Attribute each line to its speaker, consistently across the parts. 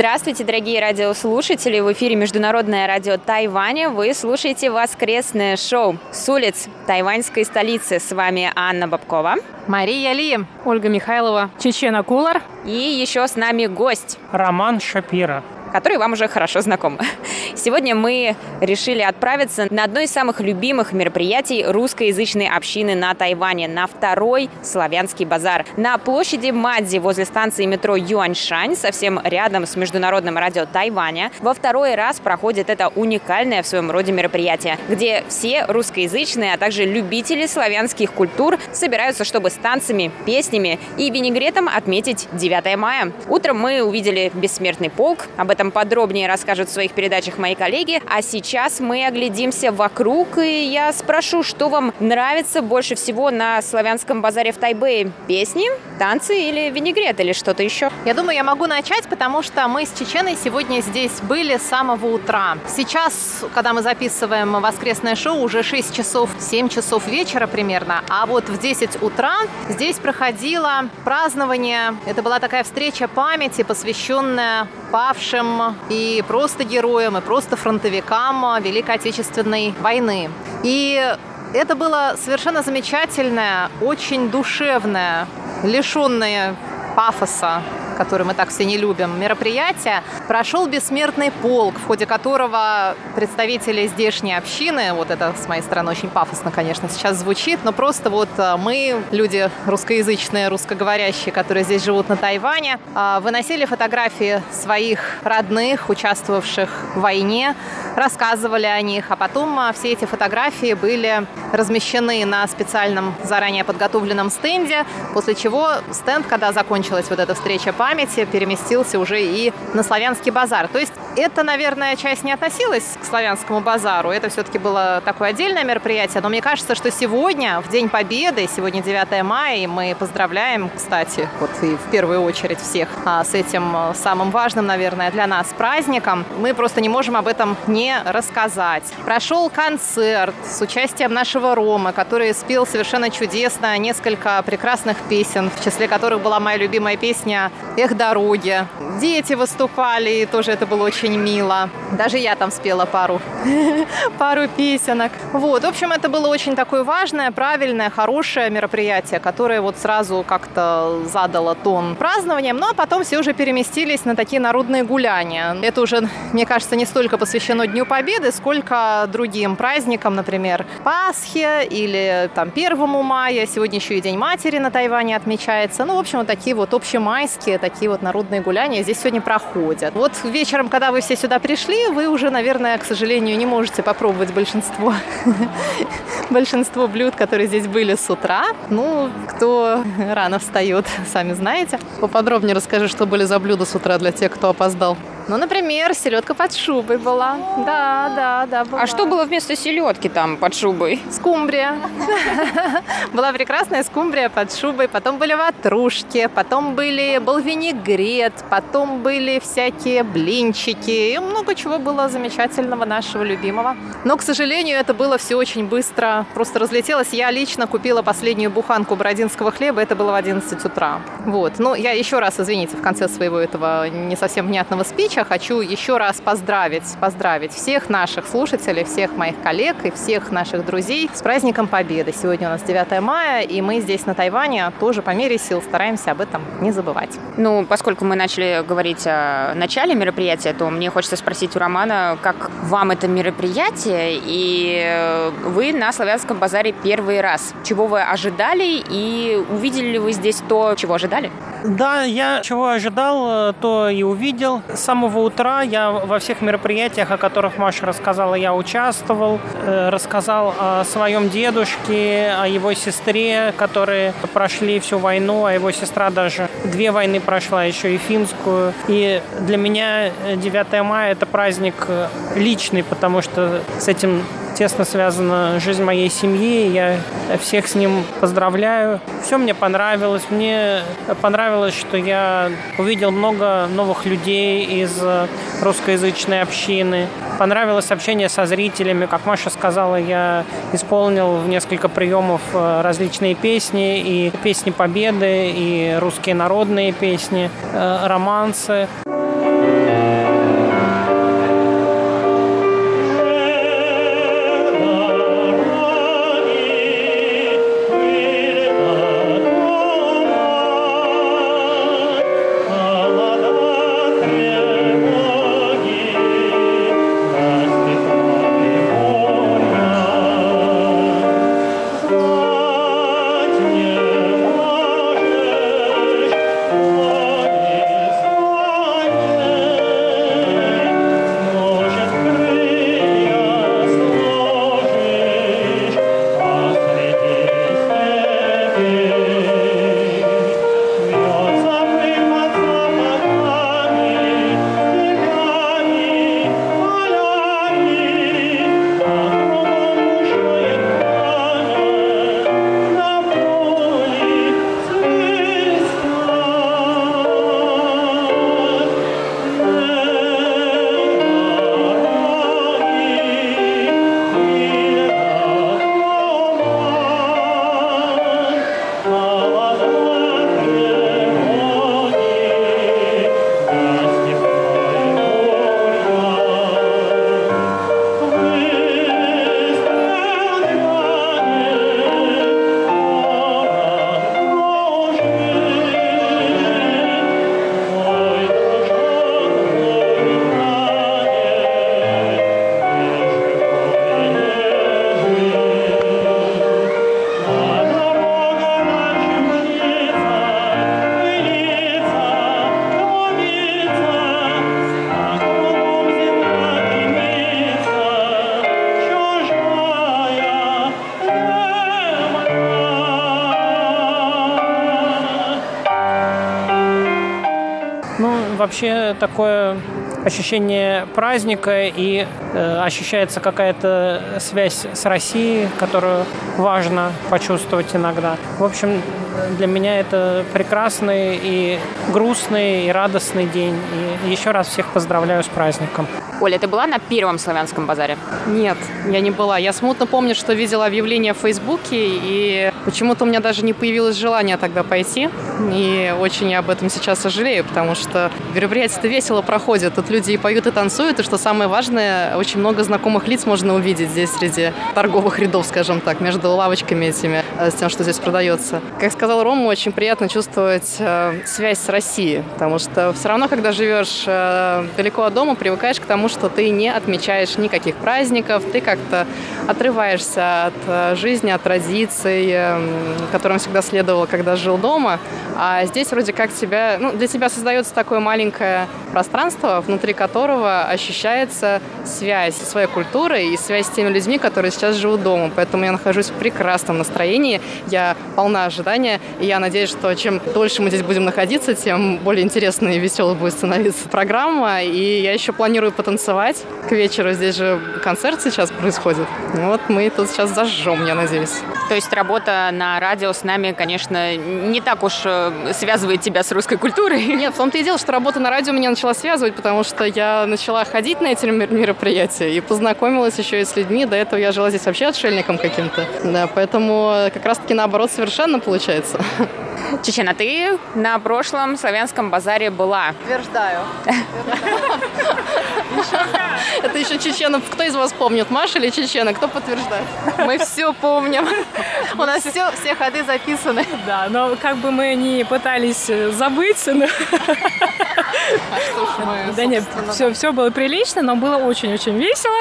Speaker 1: Здравствуйте, дорогие радиослушатели! В эфире Международное радио Тайваня. Вы слушаете воскресное шоу с улиц тайваньской столицы. С вами Анна Бабкова.
Speaker 2: Мария Ли, Ольга Михайлова, Чечена Кулар.
Speaker 1: И еще с нами гость.
Speaker 3: Роман Шапира
Speaker 1: который вам уже хорошо знаком. Сегодня мы решили отправиться на одно из самых любимых мероприятий русскоязычной общины на Тайване, на второй славянский базар. На площади Мадзи возле станции метро Юаньшань, совсем рядом с Международным радио Тайваня, во второй раз проходит это уникальное в своем роде мероприятие, где все русскоязычные, а также любители славянских культур собираются, чтобы с танцами, песнями и винегретом отметить 9 мая. Утром мы увидели бессмертный полк, об этом этом подробнее расскажут в своих передачах мои коллеги. А сейчас мы оглядимся вокруг, и я спрошу, что вам нравится больше всего на славянском базаре в Тайбэе? Песни, танцы или винегрет, или что-то еще?
Speaker 2: Я думаю, я могу начать, потому что мы с Чеченой сегодня здесь были с самого утра. Сейчас, когда мы записываем воскресное шоу, уже 6 часов, 7 часов вечера примерно, а вот в 10 утра здесь проходило празднование. Это была такая встреча памяти, посвященная павшим и просто героям, и просто фронтовикам Великой Отечественной войны. И это было совершенно замечательное, очень душевное, лишенное пафоса который мы так все не любим, мероприятие, прошел бессмертный полк, в ходе которого представители здешней общины, вот это с моей стороны очень пафосно, конечно, сейчас звучит, но просто вот э, мы, люди русскоязычные, русскоговорящие, которые здесь живут на Тайване, э, выносили фотографии своих родных, участвовавших в войне, рассказывали о них, а потом э, все эти фотографии были размещены на специальном заранее подготовленном стенде, после чего стенд, когда закончилась вот эта встреча памяти, памяти переместился уже и на славянский базар. То есть это, наверное, часть не относилась к славянскому базару. Это все-таки было такое отдельное мероприятие. Но мне кажется, что сегодня, в День Победы, сегодня 9 мая, и мы поздравляем, кстати, вот и в первую очередь всех а, с этим а, самым важным, наверное, для нас праздником. Мы просто не можем об этом не рассказать. Прошел концерт с участием нашего Ромы, который спел совершенно чудесно несколько прекрасных песен, в числе которых была моя любимая песня «Эх, дороги». Дети выступали, и тоже это было очень мило. Даже я там спела пару, пару песенок. Вот, в общем, это было очень такое важное, правильное, хорошее мероприятие, которое вот сразу как-то задало тон празднованием, ну а потом все уже переместились на такие народные гуляния. Это уже, мне кажется, не столько посвящено Дню Победы, сколько другим праздникам, например, Пасхе или там 1 мая, сегодня еще и День матери на Тайване отмечается. Ну, в общем, вот такие вот общемайские, такие вот народные гуляния здесь сегодня проходят. Вот вечером, когда вы все сюда пришли, вы уже, наверное, к сожалению, не можете попробовать большинство, большинство блюд, которые здесь были с утра. Ну, кто рано встает, сами знаете. Поподробнее расскажи, что были за блюда с утра для тех, кто опоздал. Ну, например, селедка под шубой была. Да, да, да. Была.
Speaker 1: А что было вместо селедки там под шубой?
Speaker 2: Скумбрия. Была прекрасная скумбрия под шубой. Потом были ватрушки, потом были, был винегрет, потом были всякие блинчики. И много чего было замечательного нашего любимого. Но, к сожалению, это было все очень быстро. Просто разлетелось. Я лично купила последнюю буханку бородинского хлеба. Это было в 11 утра. Вот. Ну, я еще раз, извините, в конце своего этого не совсем внятного спича встреча хочу еще раз поздравить, поздравить всех наших слушателей, всех моих коллег и всех наших друзей с праздником Победы. Сегодня у нас 9 мая, и мы здесь на Тайване тоже по мере сил стараемся об этом не забывать.
Speaker 1: Ну, поскольку мы начали говорить о начале мероприятия, то мне хочется спросить у Романа, как вам это мероприятие, и вы на Славянском базаре первый раз. Чего вы ожидали, и увидели ли вы здесь то, чего ожидали?
Speaker 3: Да, я чего ожидал, то и увидел. С самого утра я во всех мероприятиях, о которых Маша рассказала, я участвовал. Э, рассказал о своем дедушке, о его сестре, которые прошли всю войну, а его сестра даже две войны прошла, еще и финскую. И для меня 9 мая это праздник личный, потому что с этим тесно связана жизнь моей семьи. Я всех с ним поздравляю. Все мне понравилось. Мне понравилось, что я увидел много новых людей из русскоязычной общины. Понравилось общение со зрителями. Как Маша сказала, я исполнил в несколько приемов э, различные песни, и песни Победы, и русские народные песни, э, романсы. Вообще такое ощущение праздника и э, ощущается какая-то связь с Россией, которую важно почувствовать иногда. В общем, для меня это прекрасный и грустный, и радостный день. И еще раз всех поздравляю с праздником.
Speaker 1: Оля, ты была на первом славянском базаре?
Speaker 4: Нет, я не была. Я смутно помню, что видела объявление в Фейсбуке, и почему-то у меня даже не появилось желания тогда пойти. И очень я об этом сейчас сожалею, потому что мероприятие-то весело проходит. Тут люди и поют, и танцуют, и что самое важное, очень много знакомых лиц можно увидеть здесь среди торговых рядов, скажем так, между лавочками этими, э, с тем, что здесь продается. Как сказал Рома, очень приятно чувствовать э, связь с Россией, потому что все равно, когда живешь э, далеко от дома, привыкаешь к тому, что ты не отмечаешь никаких праздников, ты как-то отрываешься от жизни, от традиций, которым всегда следовало, когда жил дома. А здесь вроде как тебя, ну, для тебя создается такое маленькое пространство, внутри которого ощущается связь со своей культурой и связь с теми людьми, которые сейчас живут дома. Поэтому я нахожусь прекрасном настроении, я полна ожидания, и я надеюсь, что чем дольше мы здесь будем находиться, тем более интересной и веселой будет становиться программа. И я еще планирую потанцевать к вечеру. Здесь же концерт сейчас происходит. Вот мы тут сейчас зажжем, я надеюсь.
Speaker 1: То есть работа на радио с нами, конечно, не так уж э, связывает тебя с русской культурой?
Speaker 4: Нет, в том-то и дело, что работа на радио меня начала связывать, потому что я начала ходить на эти мероприятия и познакомилась еще и с людьми. До этого я жила здесь вообще отшельником каким-то. Да, поэтому как раз-таки наоборот совершенно получается.
Speaker 1: Чечена, ты на прошлом славянском базаре была?
Speaker 4: Утверждаю. Это еще чеченов. Кто из вас помнит, Маша или чечена? Кто подтверждает?
Speaker 1: Мы все помним.
Speaker 4: У нас все, все ходы записаны.
Speaker 5: Да, но как бы мы не пытались забыть, но...
Speaker 4: А что ж мы,
Speaker 5: Да нет, все, все было прилично, но было очень-очень весело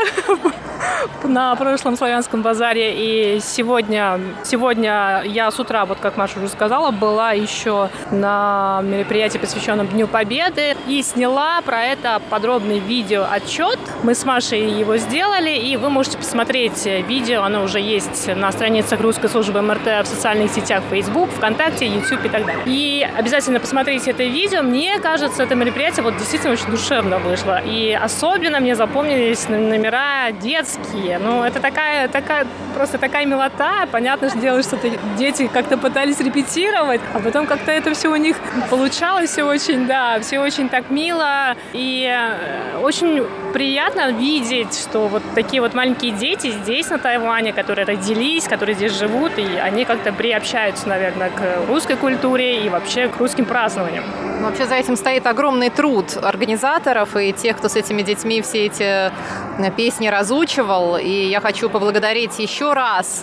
Speaker 5: на прошлом славянском базаре. И сегодня, сегодня я с утра, вот как Маша уже сказала, была еще на мероприятии, посвященном Дню Победы, и сняла про это подробный видео-отчет. Мы с Машей его сделали, и вы можете посмотреть видео, оно уже есть на страницах русской службы МРТ в социальных сетях Facebook, ВКонтакте, YouTube и так далее. И обязательно посмотрите это видео. Мне кажется, это мероприятие вот действительно очень душевно вышло. И особенно мне запомнились номера детские. Ну, это такая, такая, просто такая милота. Понятно, что дело, что дети как-то пытались репетировать, а потом как-то это все у них получалось все очень, да, все очень так мило. И э, очень приятно видеть, что вот такие вот маленькие дети здесь, на Тайване, которые родились, которые здесь живут, и они как-то приобщаются, наверное, к русской культуре и вообще к русским празднованиям.
Speaker 2: Вообще за этим стоит огромный труд организаторов и тех, кто с этими детьми все эти э, песни разучивал. И я хочу поблагодарить еще раз,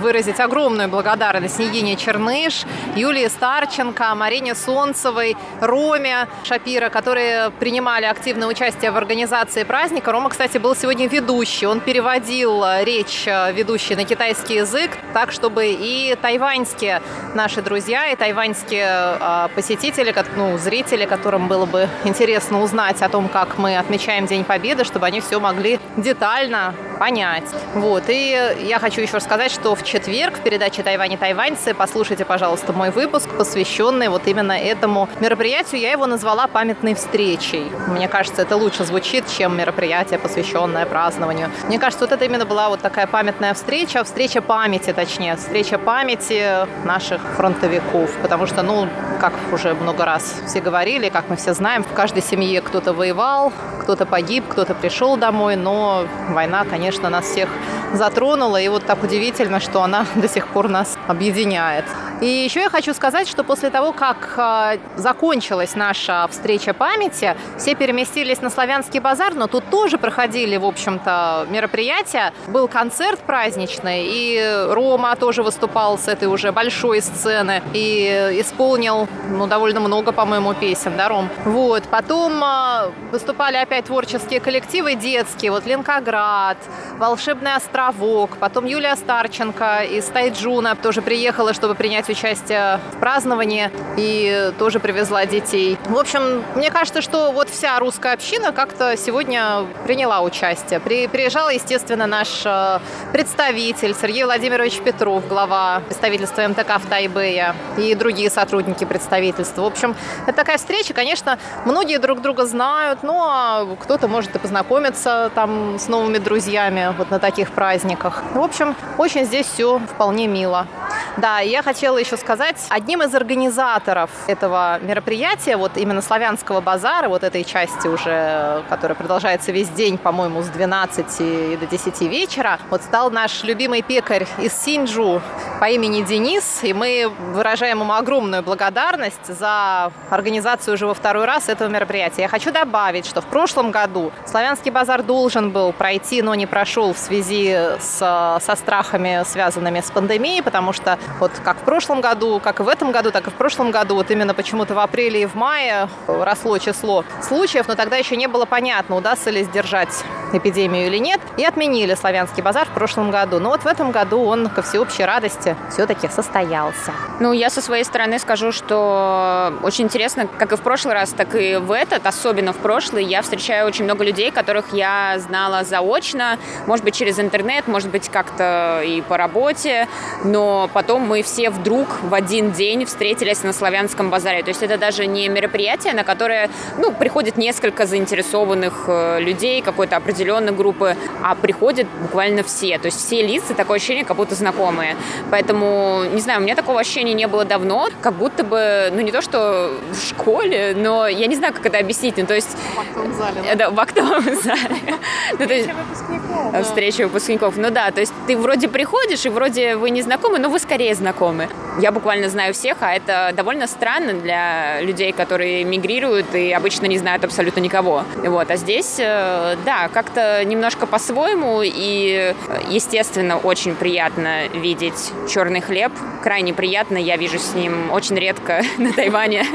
Speaker 2: выразить огромную благодарность Снегине Черныш, Юлии Старченко, Марине Солнцевой, Роме Шапира, которые принимали активное участие в организации праздника. Рома, кстати, был сегодня ведущий. Он переводил э, речь ведущей на китайский язык, так, чтобы и тайваньские наши друзья, и тайваньские посетители, ну, зрители, которым было бы интересно узнать о том, как мы отмечаем День Победы, чтобы они все могли детально понять. Вот. И я хочу еще сказать, что в четверг в передаче «Тайвань и тайваньцы» послушайте, пожалуйста, мой выпуск, посвященный вот именно этому мероприятию. Я его назвала «Памятной встречей». Мне кажется, это лучше звучит, чем мероприятие, посвященное празднованию. Мне кажется, вот это именно была вот такая памятная встреча, встреча памяти, точнее, встреча памяти наших фронтовиков. Потому что, ну, как уже много раз все говорили, как мы все знаем, в каждой семье кто-то воевал, кто-то погиб, кто-то пришел домой, но война, конечно, нас всех затронула, и вот так удивительно, что она до сих пор нас объединяет. И еще я хочу сказать, что после того, как э, закончилась наша встреча памяти, все переместились на Славянский базар, но тут тоже проходили, в общем-то, мероприятия. Был концерт праздничный, и Рома тоже выступал с этой уже большой сцены и исполнил ну, довольно много, по-моему, песен, да, Ром? Вот. Потом э, выступали опять творческие коллективы детские, вот Ленкоград, Волшебный островок, потом Юлия Старченко из Тайджуна тоже приехала, чтобы принять принять участие в праздновании и тоже привезла детей. В общем, мне кажется, что вот вся русская община как-то сегодня приняла участие. При, приезжал, естественно, наш э, представитель Сергей Владимирович Петров, глава представительства МТК в Тайбэе и другие сотрудники представительства. В общем, это такая встреча, конечно, многие друг друга знают, но ну, а кто-то может и познакомиться там с новыми друзьями вот на таких праздниках. В общем, очень здесь все вполне мило. Да, я хотела еще сказать, одним из организаторов этого мероприятия, вот именно славянского базара, вот этой части уже, которая продолжается весь день, по-моему, с 12 до 10 вечера, вот стал наш любимый пекарь из Синджу по имени Денис, и мы выражаем ему огромную благодарность за организацию уже во второй раз этого мероприятия. Я хочу добавить, что в прошлом году славянский базар должен был пройти, но не прошел в связи с, со страхами, связанными с пандемией, потому что вот как в прошлом году, как и в этом году, так и в прошлом году, вот именно почему-то в апреле и в мае росло число случаев, но тогда еще не было понятно, удастся ли сдержать эпидемию или нет, и отменили славянский базар в прошлом году. Но вот в этом году он, ко всеобщей радости, все-таки состоялся.
Speaker 1: Ну, я со своей стороны скажу, что очень интересно, как и в прошлый раз, так и в этот, особенно в прошлый, я встречаю очень много людей, которых я знала заочно, может быть, через интернет, может быть, как-то и по работе, но потом мы все вдруг в один день встретились на Славянском базаре. То есть это даже не мероприятие, на которое ну, приходит несколько заинтересованных э, людей какой-то определенной группы, а приходят буквально все. То есть все лица, такое ощущение, как будто знакомые. Поэтому, не знаю, у меня такого ощущения не было давно, как будто бы, ну не то, что в школе, но я не знаю, как это объяснить. Ну, то есть... В актовом зале. Да, да в актовом зале. Ну, встреча выпускников. Ну да, то есть ты вроде приходишь, и вроде вы не знакомы, но вы скорее знакомы. Я буквально знаю всех, а это довольно странно для людей, которые мигрируют и обычно не знают абсолютно никого. Вот. А здесь, э, да, как-то немножко по-своему, и, естественно, очень приятно видеть черный хлеб. Крайне приятно, я вижу с ним очень редко на Тайване.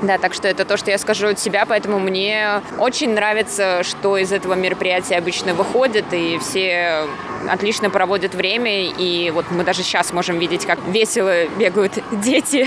Speaker 1: Да, так что это то, что я скажу от себя, поэтому мне очень нравится, что из этого мероприятия обычно выходит, и все отлично проводят время, и вот мы даже сейчас можем видеть, как весело бегают дети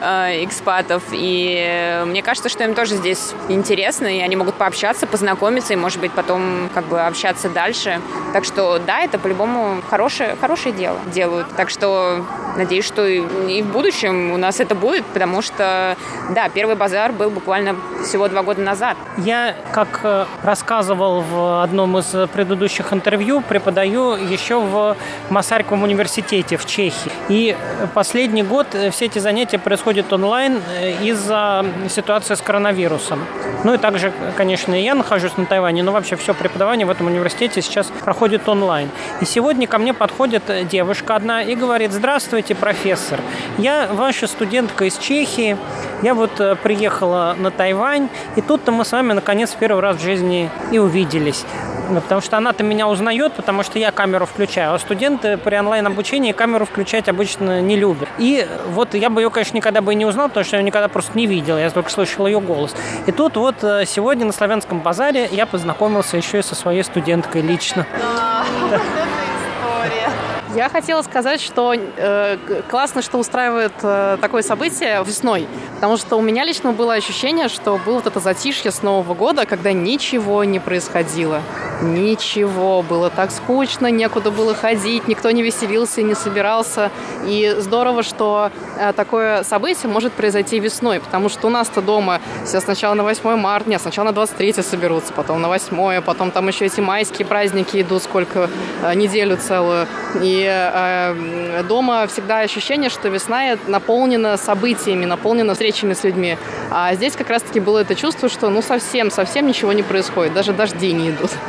Speaker 1: э, экспатов, и мне кажется, что им тоже здесь интересно, и они могут пообщаться, познакомиться, и, может быть, потом как бы общаться дальше. Так что, да, это по-любому хорошее, хорошее дело делают. Так что надеюсь, что и в будущем у нас это будет, потому что, да, первый базар был буквально всего два года назад.
Speaker 3: Я, как э, рассказывал в одном из предыдущих интервью, преподаю еще в Масарьковом университете в Чехии. И последний год э, все эти занятия происходят онлайн э, из-за ситуации с коронавирусом. Ну и также, конечно, и я нахожусь на Тайване, но вообще все преподавание в этом университете сейчас проходит онлайн. И сегодня ко мне подходит девушка одна и говорит, здравствуйте, профессор, я ваша студентка из Чехии, я вот э, приехала на Тайвань, и тут-то мы с вами наконец первый раз в жизни и увиделись. Ну, потому что она-то меня узнает, потому что я камеру включаю, а студенты при онлайн-обучении камеру включать обычно не любят. И вот я бы ее, конечно, никогда бы и не узнал, потому что я никогда просто не видел, я только слышал ее голос. И тут вот э, сегодня на Славянском базаре я познакомился еще и со своей студенткой лично.
Speaker 4: Да. Я хотела сказать, что э, классно, что устраивает э, такое событие весной, потому что у меня лично было ощущение, что было вот это затишье с Нового года, когда ничего не происходило. Ничего. Было так скучно, некуда было ходить, никто не веселился, не собирался. И здорово, что э, такое событие может произойти весной, потому что у нас-то дома все сначала на 8 марта, нет, сначала на 23 соберутся, потом на 8, потом там еще эти майские праздники идут сколько, э, неделю целую. И э, дома всегда ощущение, что весна наполнена событиями, наполнена встречами с людьми. А здесь как раз-таки было это чувство, что ну совсем, совсем ничего не происходит, даже дожди не идут.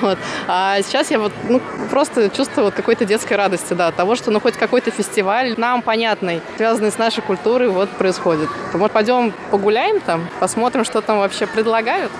Speaker 4: Вот. А сейчас я вот ну, просто чувствую вот какой-то детской радости, да, того, что ну хоть какой-то фестиваль нам понятный, связанный с нашей культурой, вот происходит. Может, пойдем погуляем там, посмотрим, что там вообще предлагают?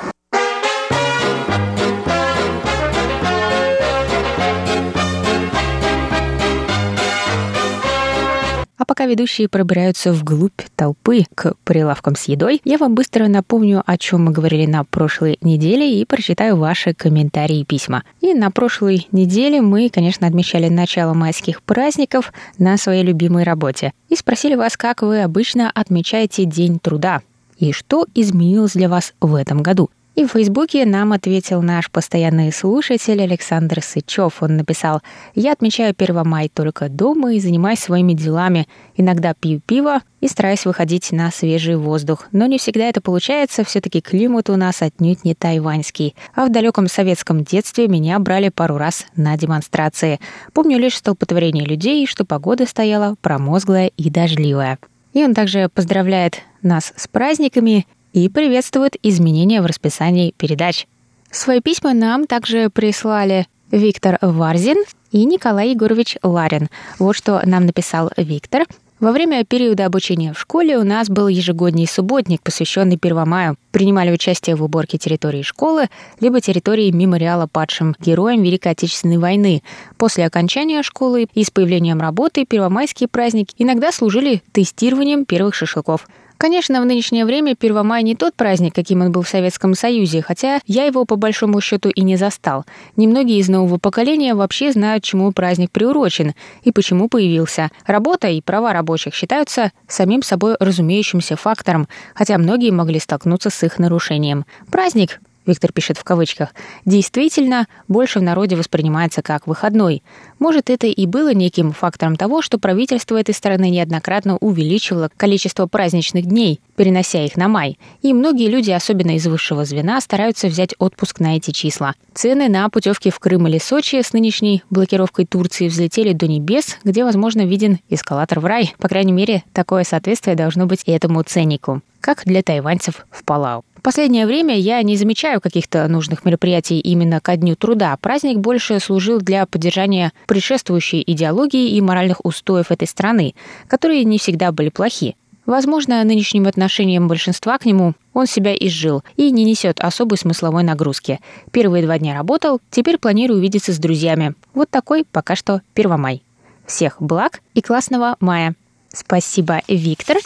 Speaker 6: А пока ведущие пробираются вглубь толпы к прилавкам с едой, я вам быстро напомню, о чем мы говорили на прошлой неделе и прочитаю ваши комментарии и письма. И на прошлой неделе мы, конечно, отмечали начало майских праздников на своей любимой работе. И спросили вас, как вы обычно отмечаете День труда и что изменилось для вас в этом году. И в Фейсбуке нам ответил наш постоянный слушатель Александр Сычев. Он написал, «Я отмечаю 1 мая только дома и занимаюсь своими делами. Иногда пью пиво и стараюсь выходить на свежий воздух. Но не всегда это получается, все-таки климат у нас отнюдь не тайваньский. А в далеком советском детстве меня брали пару раз на демонстрации. Помню лишь столпотворение людей, что погода стояла промозглая и дождливая». И он также поздравляет нас с праздниками и приветствует изменения в расписании передач. Свои письма нам также прислали Виктор Варзин и Николай Егорович Ларин. Вот что нам написал Виктор. Во время периода обучения в школе у нас был ежегодный субботник, посвященный 1 мая. Принимали участие в уборке территории школы, либо территории мемориала падшим героям Великой Отечественной войны. После окончания школы и с появлением работы первомайские праздники иногда служили тестированием первых шашлыков – Конечно, в нынешнее время 1 мая не тот праздник, каким он был в Советском Союзе, хотя я его по большому счету и не застал. Немногие из нового поколения вообще знают, чему праздник приурочен и почему появился. Работа и права рабочих считаются самим собой разумеющимся фактором, хотя многие могли столкнуться с их нарушением. Праздник Виктор пишет в кавычках, действительно больше в народе воспринимается как выходной. Может, это и было неким фактором того, что правительство этой страны неоднократно увеличивало количество праздничных дней, перенося их на май. И многие люди, особенно из высшего звена, стараются взять отпуск на эти числа. Цены на путевки в Крым или Сочи с нынешней блокировкой Турции взлетели до небес, где, возможно, виден эскалатор в рай. По крайней мере, такое соответствие должно быть и этому ценнику, как для тайваньцев в Палау. Последнее время я не замечаю каких-то нужных мероприятий именно ко Дню труда. Праздник больше служил для поддержания предшествующей идеологии и моральных устоев этой страны, которые не всегда были плохи. Возможно, нынешним отношением большинства к нему он себя изжил и не несет особой смысловой нагрузки. Первые два дня работал, теперь планирую увидеться с друзьями. Вот такой пока что Первомай. Всех благ и классного мая. Спасибо, Виктор.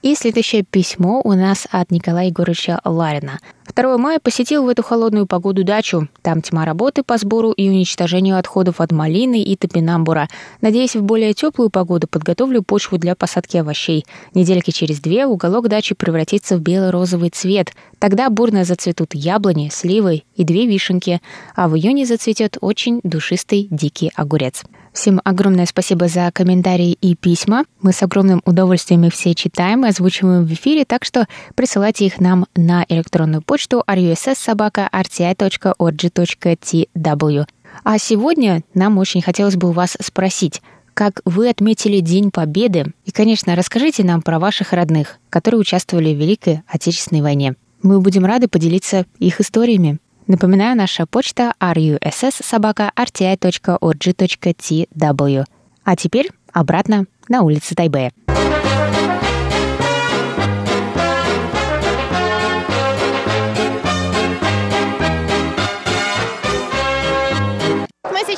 Speaker 6: И следующее письмо у нас от Николая Егоровича Ларина. 2 мая посетил в эту холодную погоду дачу. Там тьма работы по сбору и уничтожению отходов от малины и топинамбура. Надеюсь, в более теплую погоду подготовлю почву для посадки овощей. Недельки через две уголок дачи превратится в бело-розовый цвет. Тогда бурно зацветут яблони, сливы и две вишенки, а в июне зацветет очень душистый дикий огурец. Всем огромное спасибо за комментарии и письма. Мы с огромным удовольствием их все читаем и озвучиваем в эфире, так что присылайте их нам на электронную почту russsobaka.rti.org.tw. А сегодня нам очень хотелось бы у вас спросить, как вы отметили День Победы, и, конечно, расскажите нам про ваших родных, которые участвовали в Великой Отечественной войне. Мы будем рады поделиться их историями. Напоминаю, наша почта russsobaka.rti.org.tw. А теперь обратно на улице Тайбэя.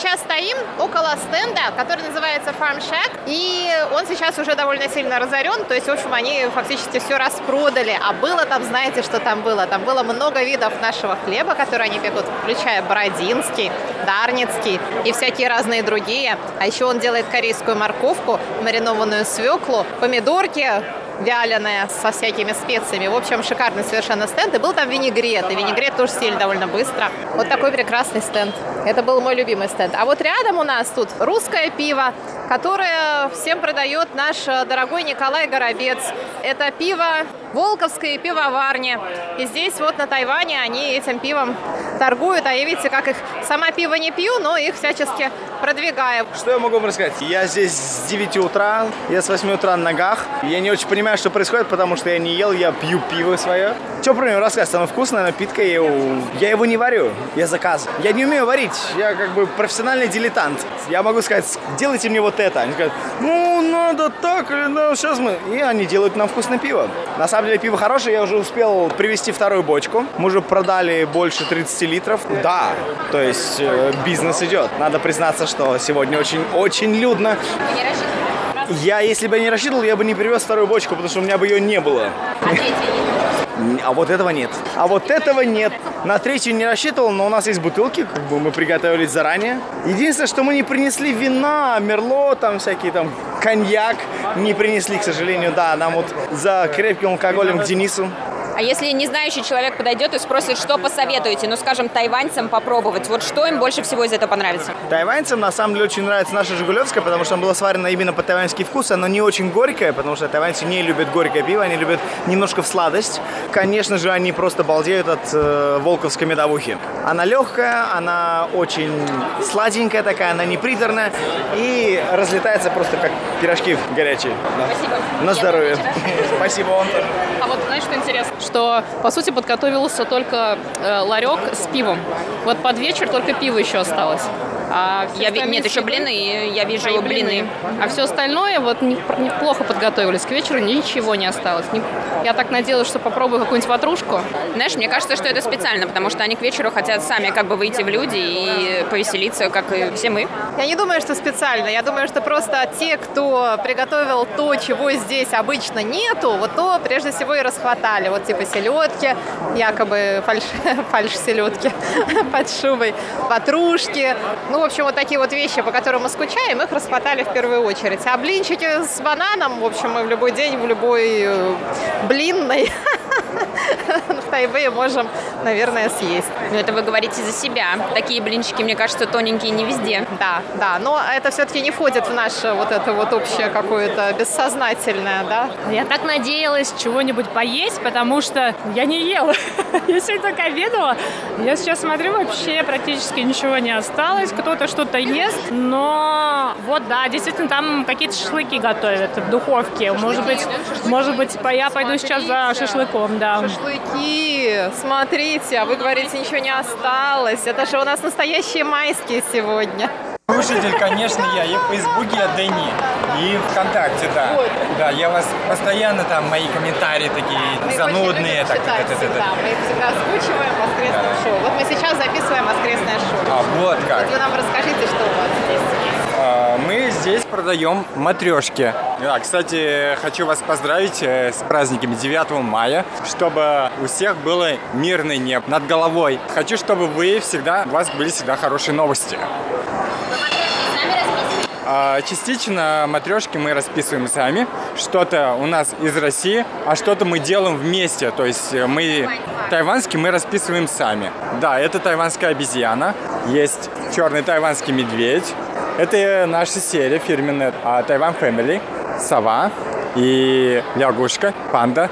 Speaker 2: Сейчас стоим около стенда, который называется Farm Shack, и он сейчас уже довольно сильно разорен, то есть, в общем, они фактически все распродали, а было там, знаете, что там было? Там было много видов нашего хлеба, которые они пекут, включая бородинский, дарницкий и всякие разные другие. А еще он делает корейскую морковку, маринованную свеклу, помидорки, вяленая со всякими специями. В общем, шикарный совершенно стенд. И был там винегрет. И винегрет тоже съели довольно быстро. Вот такой прекрасный стенд. Это был мой любимый стенд. А вот рядом у нас тут русское пиво, которое всем продает наш дорогой Николай Горобец. Это пиво Волковской пивоварни. И здесь вот на Тайване они этим пивом торгуют. А я видите, как их сама пиво не пью, но их всячески продвигаю.
Speaker 7: Что я могу вам рассказать? Я здесь с 9 утра, я с 8 утра на ногах. Я не очень понимаю, что происходит, потому что я не ел, я пью пиво свое. Что про него рассказать? Оно вкусная напитка, я я его не варю, я заказываю. Я не умею варить, я как бы профессиональный дилетант. Я могу сказать, делайте мне вот это. Они говорят, ну, надо так, ну, сейчас мы... И они делают нам вкусное пиво. На самом деле пиво хорошее, я уже успел привезти вторую бочку. Мы уже продали больше 30 литров. Да, то есть э, бизнес идет. Надо признаться, что сегодня очень-очень людно. Я, если бы не рассчитывал, я бы не привез вторую бочку, потому что у меня бы ее не было. А вот этого нет. А вот этого нет. На третью не рассчитывал, но у нас есть бутылки, как бы мы приготовились заранее. Единственное, что мы не принесли вина, мерло, там всякие там коньяк не принесли, к сожалению, да. Нам вот за крепким алкоголем к Денису
Speaker 1: а если не знающий человек подойдет и спросит, что посоветуете, ну, скажем, тайваньцам попробовать, вот что им больше всего из этого понравится?
Speaker 7: Тайваньцам, на самом деле, очень нравится наша Жигулевская, потому что она была сварена именно под тайваньский вкус. Она не очень горькая, потому что тайваньцы не любят горькое пиво, они любят немножко в сладость. Конечно же, они просто балдеют от э, волковской медовухи. Она легкая, она очень сладенькая такая, она не приторная и разлетается просто как пирожки горячие.
Speaker 1: Да. Спасибо.
Speaker 7: На здоровье. Спасибо вам тоже.
Speaker 5: А вот знаешь, что интересно? Что, по сути, подготовился только э, ларек с пивом. Вот под вечер только пиво еще осталось.
Speaker 1: А я ви... Нет, еще блины, я вижу а блины.
Speaker 5: А все остальное вот неплохо подготовились. К вечеру ничего не осталось. Я так надеялась, что попробую какую-нибудь ватрушку.
Speaker 1: Знаешь, мне кажется, что это специально, потому что они к вечеру хотят сами как бы выйти в люди и повеселиться, как и все мы.
Speaker 2: Я не думаю, что специально. Я думаю, что просто те, кто приготовил то, чего здесь обычно нету, вот то прежде всего и расхватали. Вот типа селедки, якобы фальш, фальш селедки под шубой, ватрушки. Ну, в общем, вот такие вот вещи, по которым мы скучаем, их расхватали в первую очередь. А блинчики с бананом, в общем, мы в любой день, в любой э, блинной в Тайбэе можем, наверное, съесть.
Speaker 1: Ну, это вы говорите за себя. Такие блинчики, мне кажется, тоненькие не везде.
Speaker 2: Да, да, но это все-таки не входит в наше вот это вот общее какое-то бессознательное, да.
Speaker 5: Я так надеялась чего-нибудь поесть, потому что я не ела. я сегодня только обедала. Я сейчас смотрю, вообще практически ничего не осталось. Кто-то что-то ест, но вот да, действительно, там какие-то шашлыки готовят в духовке. Может быть, может быть, я пойду сейчас за шашлыком, да.
Speaker 2: Шашлыки, смотрите, а вы говорите, ничего не осталось. Это же у нас настоящие майские сегодня.
Speaker 8: Слушатель, конечно, я. И в Фейсбуке я Дени. И ВКонтакте, да. Вот. Да, я вас постоянно там, мои комментарии такие мы занудные. Так,
Speaker 2: читать
Speaker 8: это,
Speaker 2: это, да, мы их всегда озвучиваем в воскресном да. шоу. Вот мы сейчас записываем воскресное шоу.
Speaker 8: А, вот как.
Speaker 2: Вот вы нам расскажите, что у вас здесь
Speaker 8: мы здесь продаем матрешки. Да, кстати, хочу вас поздравить э, с праздниками 9 мая, чтобы у всех было мирное небо над головой. Хочу, чтобы вы всегда, у вас были всегда хорошие новости. А, Частично матрешки мы расписываем сами. Что-то у нас из России, а что-то мы делаем вместе. То есть э, мы тайванский мы расписываем сами. Да, это тайванская обезьяна. Есть черный тайванский медведь. Это наша серия фирменная Тайван Family. Сова и лягушка, панда.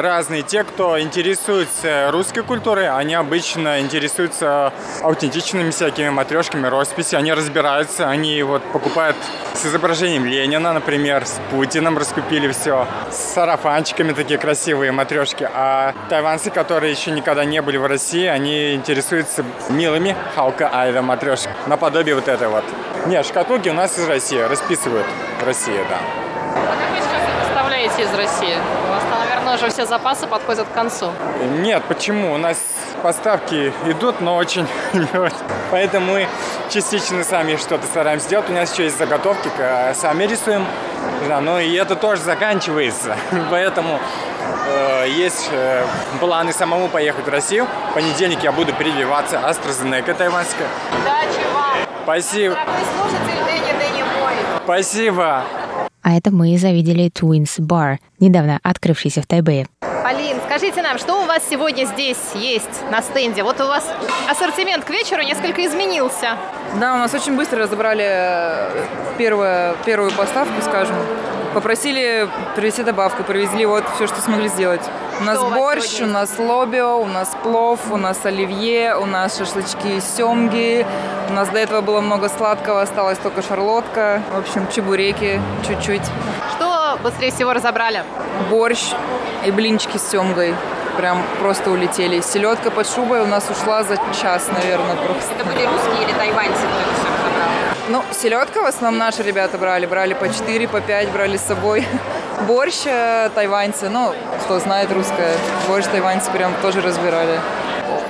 Speaker 8: Разные. Те, кто интересуется русской культурой, они обычно интересуются аутентичными всякими матрешками, росписи. Они разбираются, они вот покупают с изображением Ленина, например, с Путиным раскупили все, с сарафанчиками такие красивые матрешки. А тайванцы, которые еще никогда не были в России, они интересуются милыми халка айда матрешек, наподобие вот этой вот. Не, шкатулки у нас из России, расписывают в России, да.
Speaker 2: А как вы сейчас доставляете из России? Наверное, уже все запасы подходят к концу.
Speaker 8: Нет, почему? У нас поставки идут, но очень Поэтому мы частично сами что-то стараемся сделать. У нас еще есть заготовки, сами рисуем. Да, но и это тоже заканчивается. Поэтому э, есть э, планы самому поехать в Россию. В понедельник я буду прививаться AstraZeneca тайванская.
Speaker 2: Удачи вам!
Speaker 8: Спасибо. Спасибо.
Speaker 6: А это мы завидели Twins Bar, недавно открывшийся в Тайбэе.
Speaker 2: Полин, скажите нам, что у вас сегодня здесь есть на стенде? Вот у вас ассортимент к вечеру несколько изменился.
Speaker 9: Да, у нас очень быстро разобрали э, первую, первую поставку, скажем. Попросили привезти добавку, привезли вот все, что смогли сделать. У нас
Speaker 2: у вас
Speaker 9: борщ,
Speaker 2: сегодня
Speaker 9: у нас лобио, у нас плов, у нас оливье, у нас шашлычки из семги. У нас до этого было много сладкого, осталась только шарлотка. В общем, чебуреки чуть-чуть.
Speaker 2: Что быстрее всего разобрали?
Speaker 9: Борщ и блинчики с семгой. Прям просто улетели. Селедка под шубой у нас ушла за час, наверное, просто.
Speaker 1: Это были русские или тайваньцы, кто это все разобрал?
Speaker 9: Ну, селедка в основном наши ребята брали. Брали по 4, по 5 брали с собой. Борщ э, тайваньцы, ну, кто знает русское, борщ тайваньцы прям тоже разбирали.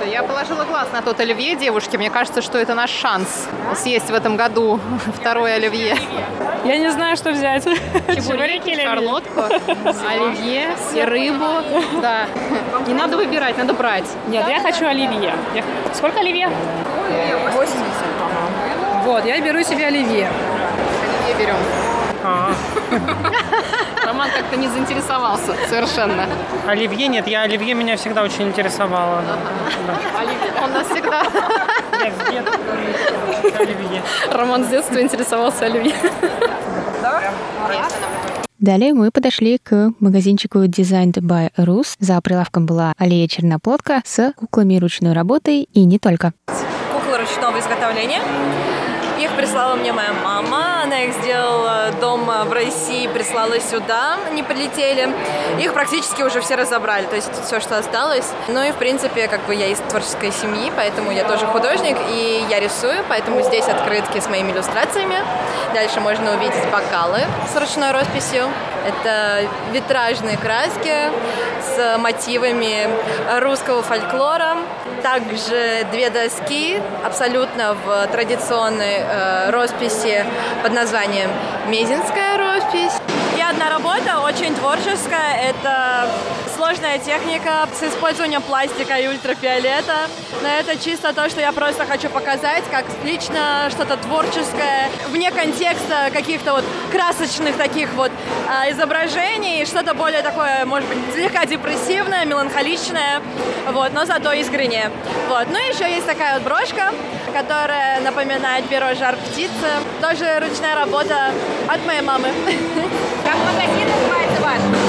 Speaker 2: Я положила глаз на тот оливье, девушки. Мне кажется, что это наш шанс съесть в этом году второй оливье.
Speaker 5: Я не знаю, что взять. Чебуреки или
Speaker 2: шарлотку, оливье и рыбу. Да. Не надо выбирать, надо брать.
Speaker 5: Нет, я хочу оливье. Сколько оливье?
Speaker 9: 80.
Speaker 5: Вот, я беру себе оливье.
Speaker 2: Оливье берем. Роман как-то не заинтересовался совершенно.
Speaker 3: Оливье нет, я оливье меня всегда очень интересовало.
Speaker 2: Оливье. Он нас всегда...
Speaker 3: Я оливье.
Speaker 5: Роман с детства интересовался оливье.
Speaker 6: Далее мы подошли к магазинчику Designed by Rus. За прилавком была аллея черноплодка с куклами ручной работы и не только.
Speaker 10: куклы ручного изготовления. Их прислала мне моя мама, она их сделала дома в России, прислала сюда, они прилетели. Их практически уже все разобрали, то есть все, что осталось. Ну и, в принципе, как бы я из творческой семьи, поэтому я тоже художник, и я рисую, поэтому здесь открытки с моими иллюстрациями. Дальше можно увидеть бокалы с ручной росписью. Это витражные краски с мотивами русского фольклора. Также две доски абсолютно в традиционной э, росписи под названием «Мезинская роспись». И одна работа, очень творческая. Это сложная техника с использованием пластика и ультрафиолета. Но это чисто то, что я просто хочу показать, как лично что-то творческое, вне контекста каких-то вот красочных таких вот а, изображений, что-то более такое, может быть, слегка депрессивное, меланхоличное, вот, но зато искреннее. Вот. Ну и еще есть такая вот брошка, которая напоминает перо жар птицы. Тоже ручная работа от моей мамы.
Speaker 1: Как магазин называется ваш?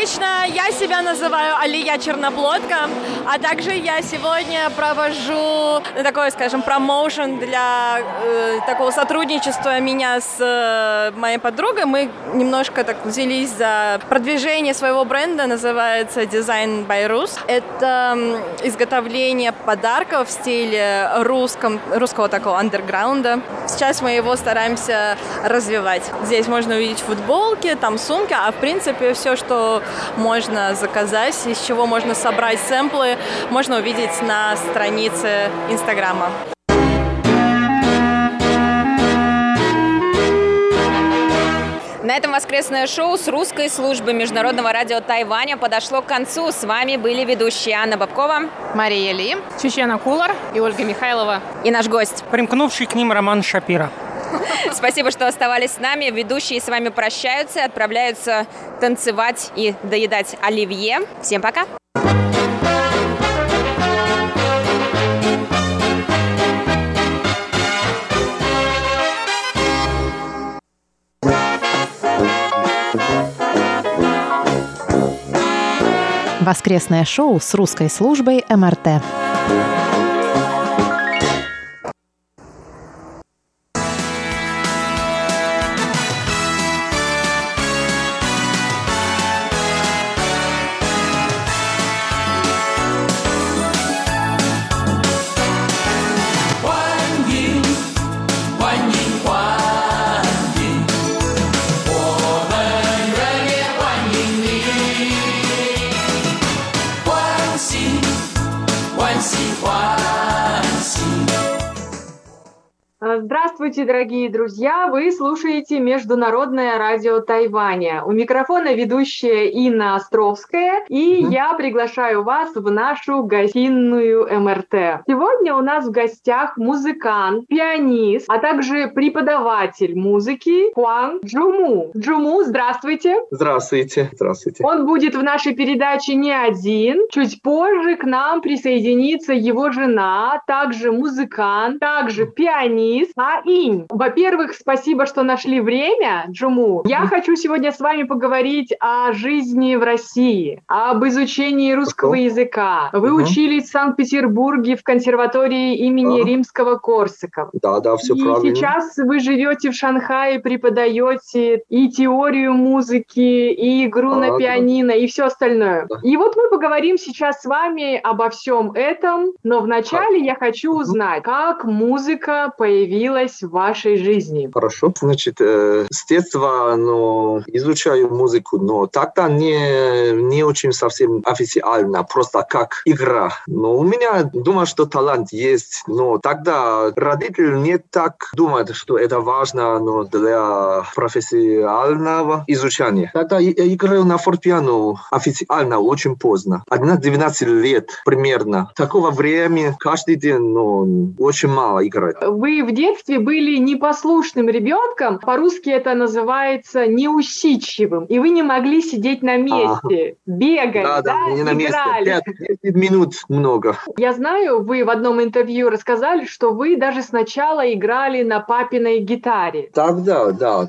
Speaker 10: Лично я себя называю Алия Черноплодка, а также я сегодня провожу такой, скажем, промоушен для э, такого сотрудничества меня с э, моей подругой. Мы немножко так взялись за продвижение своего бренда, называется Design by Rus. Это изготовление подарков в стиле русском, русского такого андерграунда. Сейчас мы его стараемся развивать. Здесь можно увидеть футболки, там сумки, а в принципе все, что можно заказать, из чего можно собрать сэмплы, можно увидеть на странице Инстаграма.
Speaker 1: На этом воскресное шоу с русской службы Международного радио Тайваня подошло к концу. С вами были ведущие Анна Бабкова,
Speaker 2: Мария Ли,
Speaker 5: Чечена Кулар
Speaker 2: и Ольга Михайлова.
Speaker 1: И наш гость.
Speaker 3: Примкнувший к ним Роман Шапира.
Speaker 1: Спасибо, что оставались с нами. Ведущие с вами прощаются, отправляются танцевать и доедать оливье. Всем пока!
Speaker 11: Воскресное шоу с русской службой МРТ.
Speaker 12: Друзья! Вы слушаете Международное радио Тайваня. У микрофона ведущая Инна Островская, и угу. я приглашаю вас в нашу гостиную МРТ. Сегодня у нас в гостях музыкант, пианист, а также преподаватель музыки Хуан Джуму. Джуму, здравствуйте!
Speaker 13: Здравствуйте! Здравствуйте!
Speaker 12: Он будет в нашей передаче не один. Чуть позже к нам присоединится его жена, также музыкант, также пианист, Денис. А Инь, во-первых, спасибо, что нашли время, Джуму. Я хочу сегодня с вами поговорить о жизни в России, об изучении русского okay. языка. Вы uh-huh. учились в Санкт-Петербурге в консерватории имени uh-huh. Римского Корсакова.
Speaker 13: Да, да, все
Speaker 12: и
Speaker 13: правильно.
Speaker 12: И сейчас вы живете в Шанхае, преподаете и теорию музыки, и игру а, на пианино, да. и все остальное. Да. И вот мы поговорим сейчас с вами обо всем этом, но вначале а. я хочу узнать, как музыка появилась в вашей жизни?
Speaker 13: Хорошо. Значит, э, с детства ну, изучаю музыку, но тогда не, не очень совсем официально, просто как игра. Но у меня, думаю, что талант есть, но тогда родители не так думают, что это важно но для профессионального изучения. Тогда я играю на фортепиано официально очень поздно. 11-12 лет примерно. Такого времени каждый день ну, очень мало играть.
Speaker 12: Вы в детстве были непослушным ребенком, по-русски это называется неусидчивым, и вы не могли сидеть на месте, а. бегать, да, да, да не на
Speaker 13: играли. месте. 5 минут много.
Speaker 12: Я знаю, вы в одном интервью рассказали, что вы даже сначала играли на папиной гитаре.
Speaker 13: Тогда, да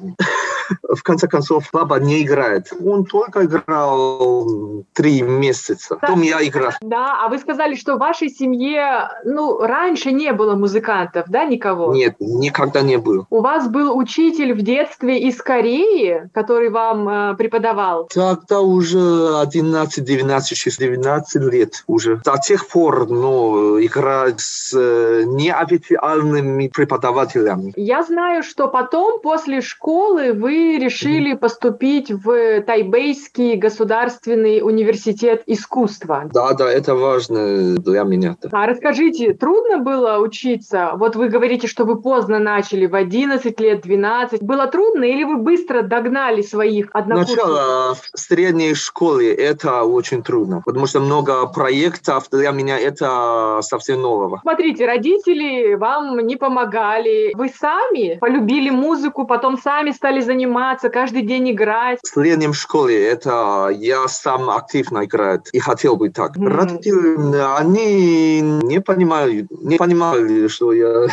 Speaker 13: в конце концов, папа не играет. Он только играл три месяца. Потом я играл.
Speaker 12: Да, а вы сказали, что в вашей семье, ну, раньше не было музыкантов, да, никого?
Speaker 13: Нет, никогда не было.
Speaker 12: У вас был учитель в детстве из Кореи, который вам э, преподавал?
Speaker 13: Тогда уже 11, 12, 6, 19 лет уже. До тех пор, ну, играть с э, неофициальными преподавателями.
Speaker 12: Я знаю, что потом, после школы, вы решили поступить в Тайбейский государственный университет искусства.
Speaker 13: Да, да, это важно для меня. -то.
Speaker 12: А расскажите, трудно было учиться? Вот вы говорите, что вы поздно начали, в 11 лет, 12. Было трудно или вы быстро догнали своих однокурсников?
Speaker 13: Начало в средней школе это очень трудно, потому что много проектов для меня это совсем нового.
Speaker 12: Смотрите, родители вам не помогали. Вы сами полюбили музыку, потом сами стали заниматься заниматься, каждый день играть.
Speaker 13: В среднем школе это я сам активно играю и хотел бы так. Mm. Родители, они не понимали, не понимали, что я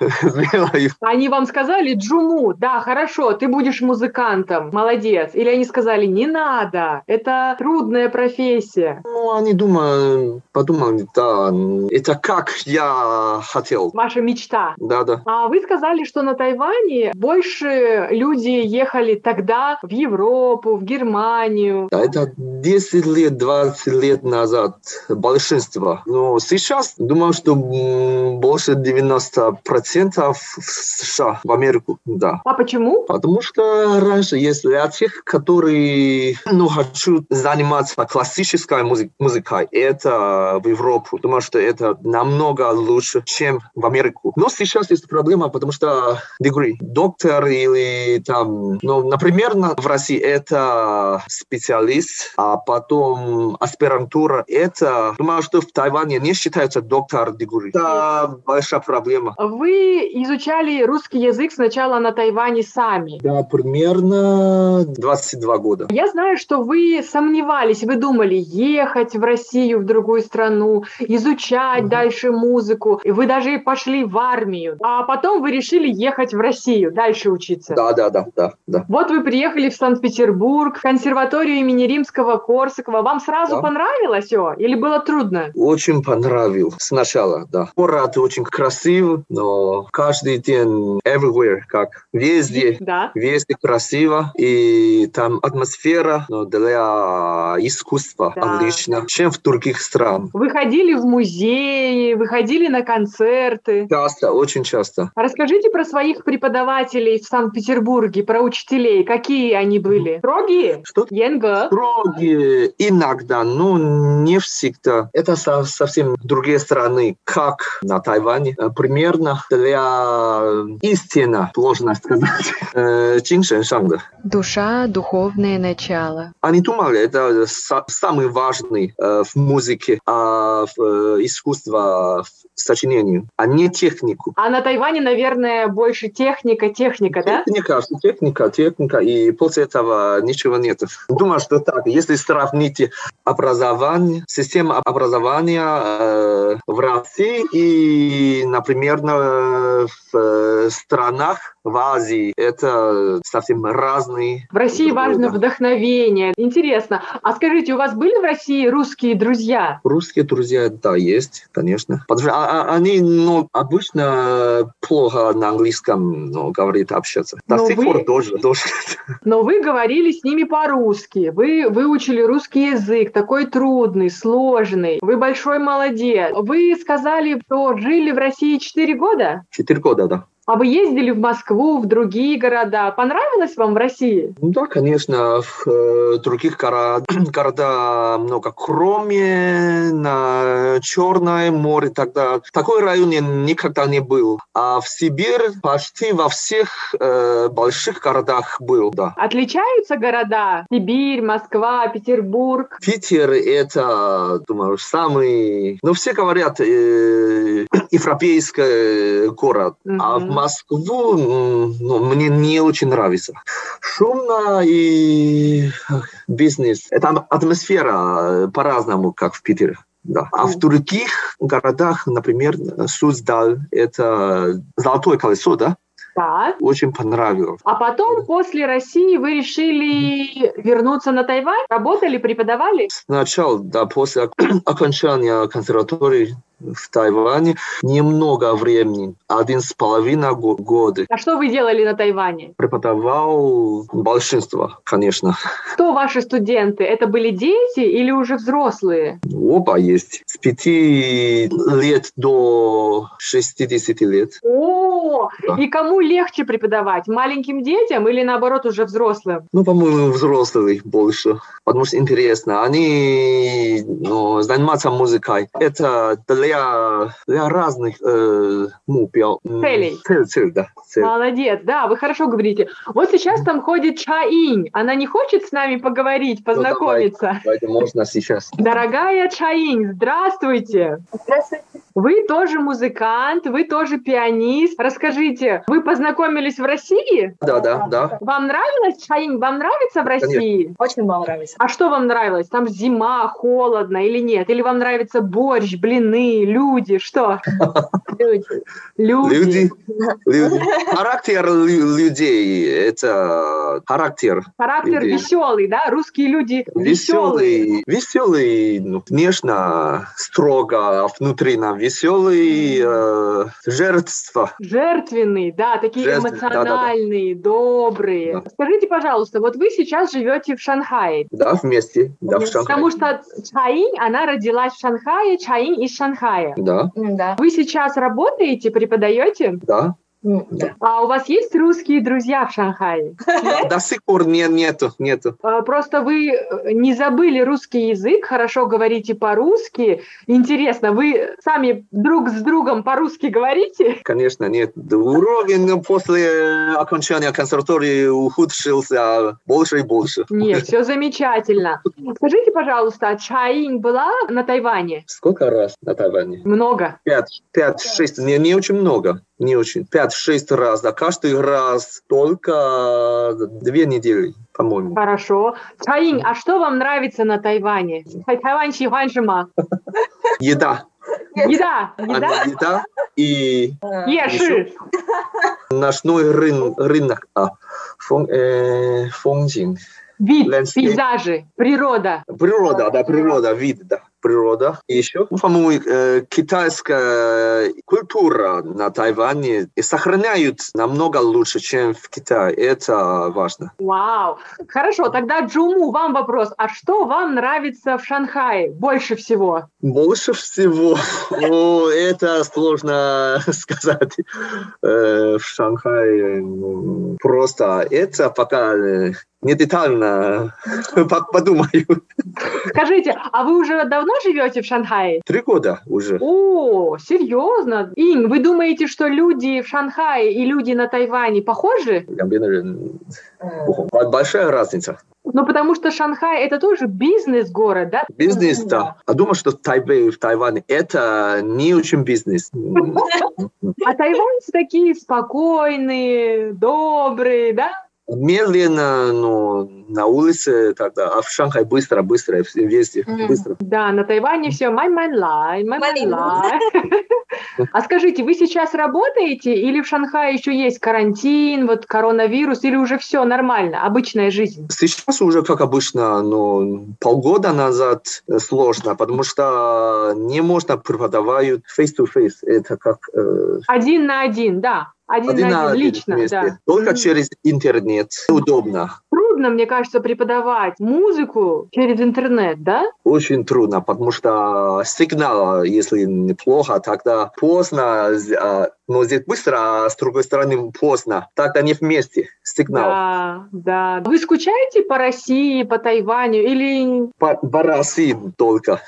Speaker 13: делаю.
Speaker 12: Они вам сказали, Джуму, да, хорошо, ты будешь музыкантом, молодец. Или они сказали, не надо, это трудная профессия.
Speaker 13: Ну, они думали, подумали, да, это как я хотел.
Speaker 12: Ваша мечта.
Speaker 13: Да, да.
Speaker 12: А вы сказали, что на Тайване больше люди ехали тогда в Европу, в Германию.
Speaker 13: Это 10 лет, 20 лет назад большинство. Но сейчас думаю, что больше 90% в США, в Америку, да.
Speaker 12: А почему?
Speaker 13: Потому что раньше, если для тех, которые ну, хочу заниматься классической музы- музыкой, это в Европу. Думаю, что это намного лучше, чем в Америку. Но сейчас есть проблема, потому что degree, доктор или там ну, например, в России это специалист, а потом аспирантура. Это, думаю, что в Тайване не считается доктор дегури. Это большая проблема.
Speaker 12: Вы изучали русский язык сначала на Тайване сами.
Speaker 13: Да, примерно 22 года.
Speaker 12: Я знаю, что вы сомневались, вы думали ехать в Россию, в другую страну, изучать mm-hmm. дальше музыку. И вы даже пошли в армию. А потом вы решили ехать в Россию, дальше учиться.
Speaker 13: Да, да, да, да. да.
Speaker 12: Вот вы приехали в Санкт-Петербург, в консерваторию имени Римского Корсакова. Вам сразу да. понравилось все или было трудно?
Speaker 13: Очень понравилось сначала, да. Город очень красивый, но каждый день everywhere, как везде, да. везде красиво. И там атмосфера но для искусства да. отлично, чем в других странах.
Speaker 12: Вы ходили в музеи, вы ходили на концерты?
Speaker 13: Часто, очень часто.
Speaker 12: Расскажите про своих преподавателей в Санкт-Петербурге, про учителей. Какие они были? Строгие?
Speaker 13: Что?
Speaker 12: Енга?
Speaker 13: Строгие иногда, но не всегда. Это со совсем другие страны, как на Тайване. Э, примерно для истины, сложно сказать, Джиншен Шанга.
Speaker 6: Душа, духовное начало.
Speaker 13: Они думали, это самый важный э, в музыке, а в э, искусстве, в сочинении, а не технику.
Speaker 12: А на Тайване, наверное, больше техника, техника, да?
Speaker 13: Техника, техника, техника, и после этого ничего нет. Думаю, что так. Если сравнить образование, систему образования э, в России и, например, в э, странах в Азии, это совсем разные.
Speaker 12: В России важно вдохновение. Интересно. А скажите, у вас были в России русские друзья?
Speaker 13: Русские друзья, да, есть, конечно. Потому что а, а, они ну, обычно плохо на английском ну, говорят, общаться. До Но сих вы... пор тоже, тоже.
Speaker 12: Но вы говорили с ними по-русски. Вы выучили русский язык, такой трудный, сложный. Вы большой молодец. Вы сказали, что жили в России 4 года?
Speaker 13: 4 года, да.
Speaker 12: А вы ездили в Москву, в другие города? Понравилось вам в России?
Speaker 13: Ну да, конечно. В э, других город, города много. Кроме на Черное море тогда. Такой район я никогда не был. А в Сибирь почти во всех э, больших городах был, да.
Speaker 12: Отличаются города? Сибирь, Москва, Петербург?
Speaker 13: Питер это, думаю, самый... Ну, все говорят, э, европейский город. Mm-hmm. А в Москву ну, мне не очень нравится. Шумно и бизнес. Это атмосфера по-разному, как в Питере. Да. А в других городах, например, Суздаль, это золотое колесо, да?
Speaker 12: Так.
Speaker 13: Очень понравилось.
Speaker 12: А потом, после России, вы решили вернуться на Тайвань? Работали, преподавали?
Speaker 13: Сначала, да, после окончания консерватории в Тайване немного времени, один с половиной года.
Speaker 12: А что вы делали на Тайване?
Speaker 13: Преподавал большинство, конечно.
Speaker 12: Кто ваши студенты? Это были дети или уже взрослые?
Speaker 13: Оба есть. С пяти лет до 60 лет.
Speaker 12: О, да. и кому легче преподавать? Маленьким детям или наоборот уже взрослым?
Speaker 13: Ну, по-моему, взрослых больше. Потому что интересно. Они ну, занимаются музыкой. Это для для, для разных э, ну,
Speaker 12: целей.
Speaker 13: Цель, цель, да. Цель.
Speaker 12: Молодец, да, вы хорошо говорите. Вот сейчас там ходит Чаинь. Она не хочет с нами поговорить, ну, познакомиться?
Speaker 13: Ну, давайте, давайте, можно сейчас.
Speaker 12: Дорогая Чаинь, здравствуйте.
Speaker 14: Здравствуйте.
Speaker 12: Вы тоже музыкант, вы тоже пианист. Расскажите, вы познакомились в России?
Speaker 13: Да, да, да.
Speaker 12: Вам нравилось, Чаинь, вам нравится в России?
Speaker 14: Конечно. Очень вам нравится.
Speaker 12: А что вам нравилось? Там зима, холодно или нет? Или вам нравится борщ, блины, люди, что?
Speaker 14: Люди.
Speaker 13: Люди. Люди. Характер людей, это характер.
Speaker 12: Характер веселый, да? Русские люди веселые.
Speaker 13: Веселый, ну, внешне строго, а внутри нам веселый, э, жертва.
Speaker 12: Жертвенный, да, такие Жертв... эмоциональные, да, да, да. добрые. Да. Скажите, пожалуйста, вот вы сейчас живете в Шанхае.
Speaker 13: Да, вместе, да, в Шанхае.
Speaker 12: Потому что Чаинь, она родилась в Шанхае, Чаинь из Шанхая.
Speaker 13: Да.
Speaker 12: да. Вы сейчас работаете, преподаете?
Speaker 13: Да.
Speaker 12: А у вас есть русские друзья в Шанхае?
Speaker 13: До сих пор нет, нету, нету.
Speaker 12: А, Просто вы э, не забыли русский язык, хорошо говорите по-русски. Интересно, вы сами друг с другом по-русски говорите?
Speaker 13: Конечно, нет. Уровень после окончания консерватории ухудшился больше и больше.
Speaker 12: Нет, все замечательно. Скажите, пожалуйста, а Чаинь была на Тайване?
Speaker 13: Сколько раз на Тайване?
Speaker 12: Много.
Speaker 13: Пять, пять, шесть, не, не очень много, не очень, 5-6 раз, да каждый раз только две недели, по-моему.
Speaker 12: Хорошо. Чаин, а что вам нравится на Тайване? Тайвань Шиханшима.
Speaker 13: Еда.
Speaker 12: Еда. Еда.
Speaker 13: Еда и...
Speaker 12: А. Еши.
Speaker 13: Ночной рын, рынок. А, фон, э.
Speaker 12: Вид, пейзажи, природа.
Speaker 13: Природа, да, природа, вид, да природа. И еще, ну, по-моему, э, китайская культура на Тайване сохраняют намного лучше, чем в Китае. Это важно.
Speaker 12: Вау. Хорошо, тогда Джуму, вам вопрос. А что вам нравится в Шанхае больше всего?
Speaker 13: Больше всего, о, это сложно сказать э, в Шанхае. ну, Просто это пока э, не детально подумаю.
Speaker 12: Скажите, а вы уже давно живете в Шанхае?
Speaker 13: Три года уже.
Speaker 12: О, серьезно? Инь, вы думаете, что люди в Шанхае и люди на Тайване похожи?
Speaker 13: Э. Большая разница.
Speaker 12: Ну, потому что Шанхай – это тоже бизнес-город, да?
Speaker 13: Бизнес, да. А думаю, что Тайбэй в Тайване – это не очень бизнес.
Speaker 12: А тайваньцы такие спокойные, добрые, да?
Speaker 13: Медленно, но на улице тогда, а в Шанхае быстро, быстро, везде быстро.
Speaker 12: Да, на Тайване все май май лай, май май лай. А скажите, вы сейчас работаете или в Шанхае еще есть карантин, вот коронавирус, или уже все нормально, обычная жизнь?
Speaker 13: Сейчас уже как обычно, но полгода назад э, сложно, потому что не можно преподавать face-to-face. Это как э,
Speaker 12: Один на один, да. Один,
Speaker 13: один
Speaker 12: на один, лично,
Speaker 13: вместе.
Speaker 12: да.
Speaker 13: Только через интернет. Удобно.
Speaker 12: Трудно, мне кажется, преподавать музыку через интернет, да?
Speaker 13: Очень трудно, потому что сигнал, если неплохо, тогда поздно, а, но здесь быстро, а с другой стороны поздно. Тогда не вместе. Сигнал.
Speaker 12: Да, да. Вы скучаете по России, по Тайваню или
Speaker 13: По, по России только.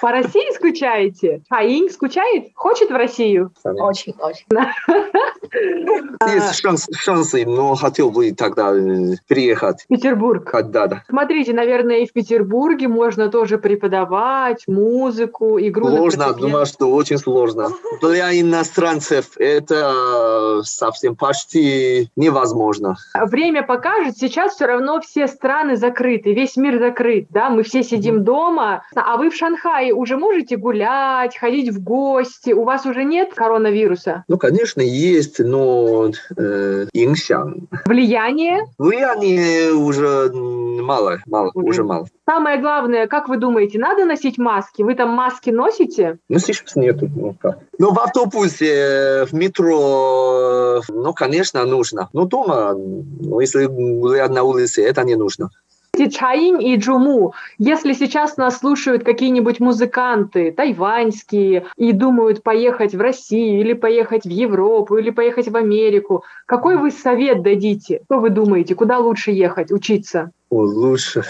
Speaker 12: по России скучаете? Хаинг скучает? Хочет в Россию?
Speaker 10: Очень, очень.
Speaker 13: Есть шанс, шансы, но хотел бы тогда э, переехать.
Speaker 12: Петербург.
Speaker 13: Да, да.
Speaker 12: Смотрите, наверное, и в Петербурге можно тоже преподавать музыку, игру
Speaker 13: Сложно, думаю, что очень сложно. Для иностранцев это совсем почти невозможно.
Speaker 12: Время покажет, сейчас все равно все страны закрыты, весь мир закрыт, да, мы все сидим дома, а вы в Шанхае уже можете гулять, ходить в гости, у вас уже нет коронавируса?
Speaker 13: Ну, конечно, есть, но э,
Speaker 12: Влияние?
Speaker 13: влияние уже мало, мало,
Speaker 12: Уже.
Speaker 13: уже мало.
Speaker 12: Самое главное, как вы думаете, надо носить маски? Вы там маски носите?
Speaker 13: Ну, сейчас нету. Ну, как. Ну, в автобусе, метро, ну, конечно, нужно. Но дома, ну, если гулять на улице, это не нужно.
Speaker 12: Чаинь и Джуму, если сейчас нас слушают какие-нибудь музыканты тайваньские и думают поехать в Россию или поехать в Европу или поехать в Америку, какой вы совет дадите? Что вы думаете, куда лучше ехать, учиться?
Speaker 13: Лучше.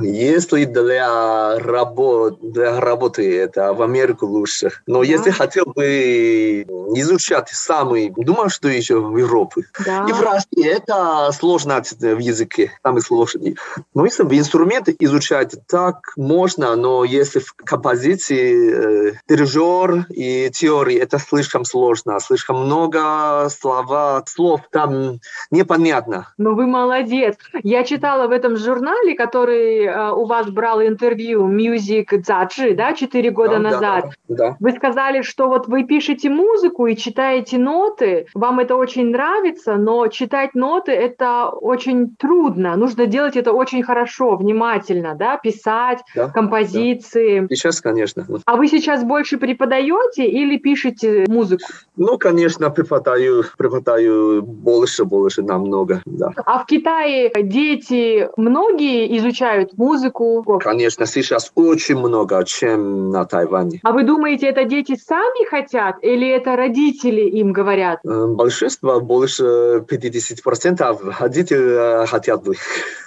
Speaker 13: Если для, работ, для работы, это в Америку лучше. Но если хотел бы изучать самый, думаю, что еще в Европе.
Speaker 12: Да.
Speaker 13: И в России это сложно в языке, самый сложный. Но если в инструменты изучать, так можно, но если в композиции э, дирижер и теории, это слишком сложно, слишком много слова, слов там непонятно.
Speaker 12: Ну вы молодец. Я читала в этом журнале, который э, у вас брал интервью Music Zaji, да, четыре года
Speaker 13: Да, да,
Speaker 12: назад.
Speaker 13: да, да.
Speaker 12: Вы сказали, что вот вы пишете музыку и читаете ноты, вам это очень нравится, но читать ноты это очень трудно. Нужно делать это очень хорошо, внимательно, да, писать
Speaker 13: Да,
Speaker 12: композиции.
Speaker 13: Сейчас, конечно.
Speaker 12: А вы сейчас больше преподаете или пишете музыку?
Speaker 13: Ну, конечно, преподаю, преподаю больше, больше, намного, да.
Speaker 12: А в Китае дети многие изучают музыку?
Speaker 13: Конечно, сейчас очень много, чем на Тайване.
Speaker 12: А вы думаете, это дети сами хотят или это родители им говорят?
Speaker 13: Э, большинство, больше 50% родители хотят бы.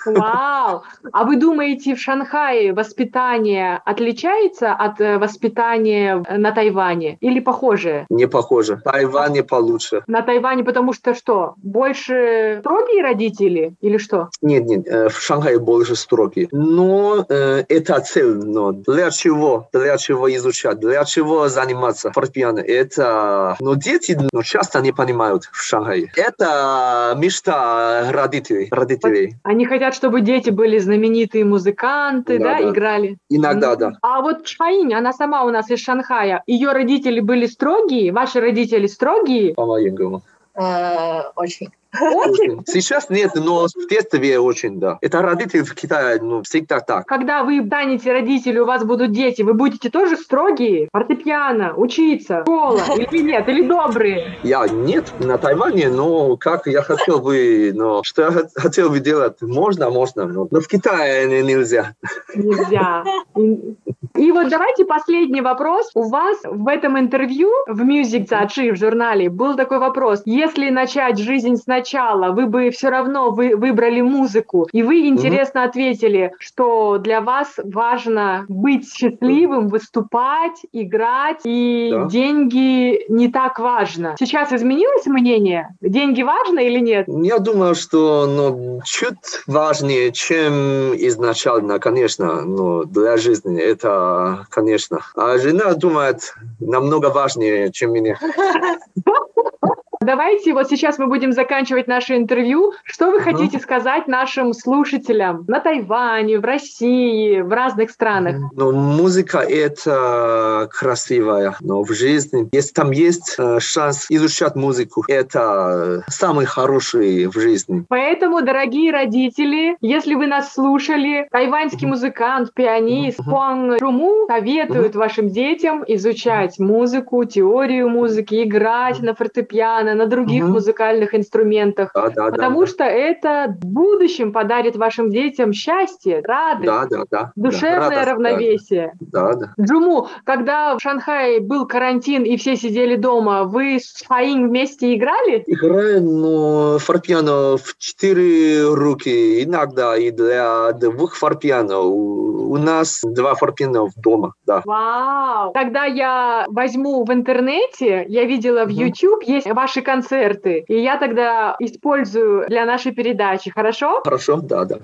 Speaker 12: Вау! А вы думаете, в Шанхае воспитание отличается от э, воспитания на Тайване или похоже?
Speaker 13: Не похоже. Тайване получше.
Speaker 12: На Тайване потому что что? Больше строгие родители или что?
Speaker 13: Нет, нет, э, в Шанхае больше строгие. Но э, это цель. Но для чего? Для чего изучать? Для чего заниматься фортепиано? Это... Но дети ну, часто не понимают в Шанхае. Это мечта родителей. родителей.
Speaker 12: Они хотят, чтобы дети были знаменитые музыканты, да, да, да. играли?
Speaker 13: Иногда, да.
Speaker 12: А вот Шаинь, она сама у нас из Шанхая. Ее родители были строгие? Ваши родители строгие?
Speaker 13: По-моему.
Speaker 14: Э, очень.
Speaker 12: Очень?
Speaker 13: Сейчас нет, но в детстве очень, да. Это родители в Китае, ну, всегда так.
Speaker 12: Когда вы станете родители, у вас будут дети, вы будете тоже строгие? Фортепиано, учиться, школа, или нет, или добрые?
Speaker 13: Я нет, на Тайване, но как я хотел бы, но что я хотел бы делать, можно, можно, но, но в Китае нельзя.
Speaker 12: Нельзя. И вот давайте последний вопрос. У вас в этом интервью в Music Цачи в журнале был такой вопрос. Если начать жизнь сначала, начала, вы бы все равно вы выбрали музыку, и вы интересно mm-hmm. ответили, что для вас важно быть счастливым, выступать, играть, и да. деньги не так важно. Сейчас изменилось мнение? Деньги важно или нет?
Speaker 13: Я думаю, что ну, чуть важнее, чем изначально, конечно, но для жизни это, конечно. А жена думает намного важнее, чем меня.
Speaker 12: Давайте вот сейчас мы будем заканчивать наше интервью. Что вы хотите сказать нашим слушателям на Тайване, в России, в разных странах?
Speaker 13: Ну, музыка — это красивая, но в жизни, если там есть э, шанс изучать музыку, это самый хороший в жизни.
Speaker 12: Поэтому, дорогие родители, если вы нас слушали, тайваньский музыкант, пианист Хуан Руму советует вашим детям изучать музыку, теорию музыки, играть на фортепиано, на других угу. музыкальных инструментах, да, да, потому да, что да. это в будущем подарит вашим детям счастье, радость, да, да, да, душевное да, равновесие.
Speaker 13: Да, да.
Speaker 12: Джуму, когда в Шанхае был карантин и все сидели дома, вы с Фаин вместе играли?
Speaker 13: Играем, но фортепиано в четыре руки, иногда и для двух фортепиано. У, у нас два фортепиано в дома, да.
Speaker 12: Вау! Когда я возьму в интернете, я видела в YouTube, есть ваши ваши концерты. И я тогда использую для нашей передачи, хорошо?
Speaker 13: Хорошо, да, да.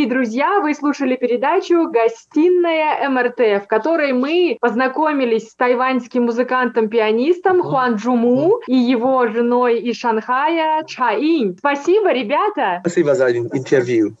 Speaker 12: Дорогие друзья, вы слушали передачу «Гостиная МРТ», в которой мы познакомились с тайваньским музыкантом-пианистом Хуан Джуму и его женой из Шанхая Ча Инь. Спасибо, ребята!
Speaker 13: Спасибо за интервью.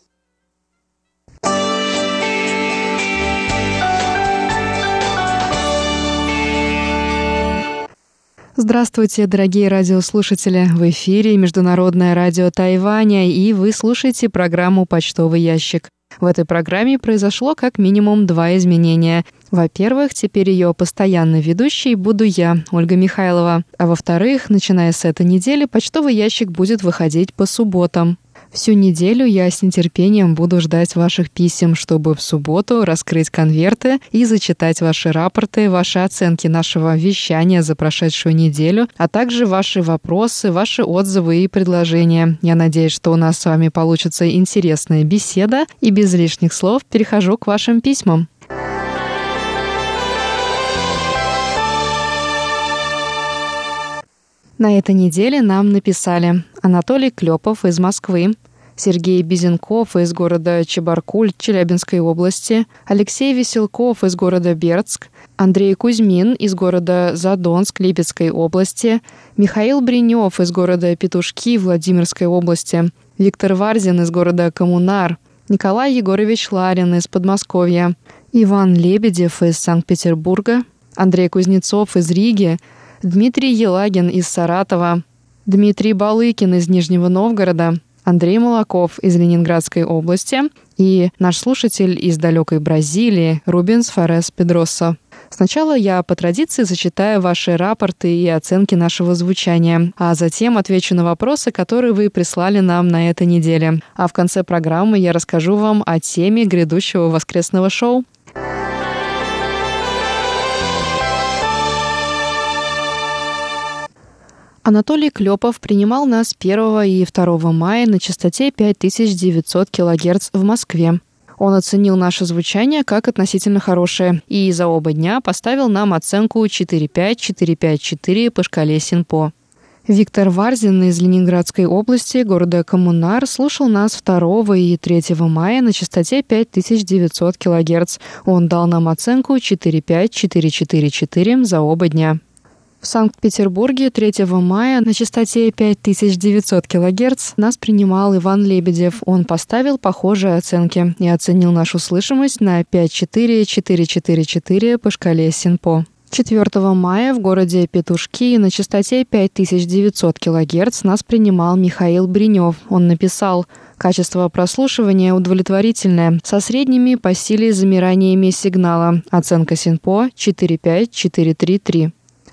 Speaker 11: Здравствуйте, дорогие радиослушатели! В эфире Международное радио Тайваня, и вы слушаете программу «Почтовый ящик». В этой программе произошло как минимум два изменения. Во-первых, теперь ее постоянной ведущей буду я, Ольга Михайлова. А во-вторых, начиная с этой недели, почтовый ящик будет выходить по субботам. Всю неделю я с нетерпением буду ждать ваших писем, чтобы в субботу раскрыть конверты и зачитать ваши рапорты, ваши оценки нашего вещания за прошедшую неделю, а также ваши вопросы, ваши отзывы и предложения. Я надеюсь, что у нас с вами получится интересная беседа, и без лишних слов перехожу к вашим письмам. На этой неделе нам написали Анатолий Клепов из Москвы, Сергей Безенков из города Чебаркуль Челябинской области, Алексей Веселков из города Бердск, Андрей Кузьмин из города Задонск Липецкой области, Михаил Бринев из города Петушки Владимирской области, Виктор Варзин из города Коммунар, Николай Егорович Ларин из Подмосковья, Иван Лебедев из Санкт-Петербурга, Андрей Кузнецов из Риги, Дмитрий Елагин из Саратова, Дмитрий Балыкин из Нижнего Новгорода, Андрей Молоков из Ленинградской области и наш слушатель из далекой Бразилии Рубинс Форес Педроса. Сначала я по традиции зачитаю ваши рапорты и оценки нашего звучания, а затем отвечу на вопросы, которые вы прислали нам на этой неделе. А в конце программы я расскажу вам о теме грядущего воскресного шоу. Анатолий Клепов принимал нас 1 и 2 мая на частоте 5900 кГц в Москве. Он оценил наше звучание как относительно хорошее и за оба дня поставил нам оценку 4-5-4-5-4 по шкале Синпо. Виктор Варзин из Ленинградской области, города Коммунар, слушал нас 2 и 3 мая на частоте 5900 кГц. Он дал нам оценку 4-5-4-4-4 за оба дня. В Санкт-Петербурге 3 мая на частоте 5900 кГц нас принимал Иван Лебедев. Он поставил похожие оценки и оценил нашу слышимость на 5-4-4-4-4 по шкале Синпо. 4 мая в городе Петушки на частоте 5900 кГц нас принимал Михаил Бринев. Он написал Качество прослушивания удовлетворительное, со средними по силе замираниями сигнала. Оценка СИНПО 45433.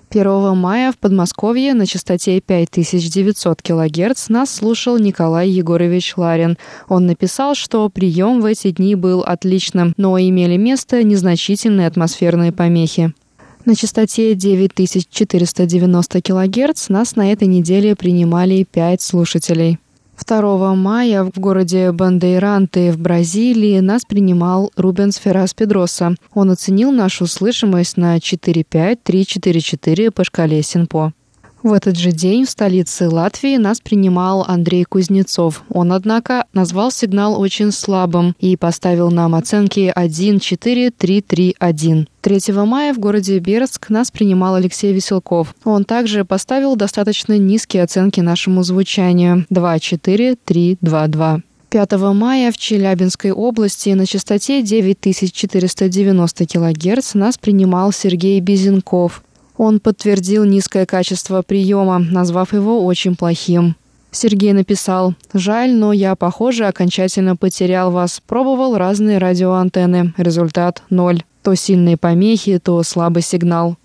Speaker 11: 1 мая в Подмосковье на частоте 5900 кГц нас слушал Николай Егорович Ларин. Он написал, что прием в эти дни был отличным, но имели место незначительные атмосферные помехи. На частоте 9490 кГц нас на этой неделе принимали 5 слушателей. 2 мая в городе Бандейранты в Бразилии нас принимал Рубенс Феррас Педроса. Он оценил нашу слышимость на 4-5-3-4-4 по шкале Синпо. В этот же день в столице Латвии нас принимал Андрей Кузнецов. Он, однако, назвал сигнал очень слабым и поставил нам оценки 1-4-3-3-1. 3 мая в городе Бердск нас принимал Алексей Веселков. Он также поставил достаточно низкие оценки нашему звучанию 2-4-3-2-2. 5 мая в Челябинской области на частоте 9490 кГц нас принимал Сергей Безенков. Он подтвердил низкое качество приема, назвав его очень плохим. Сергей написал, «Жаль, но я, похоже, окончательно потерял вас. Пробовал разные радиоантенны. Результат – ноль. То сильные помехи, то слабый сигнал».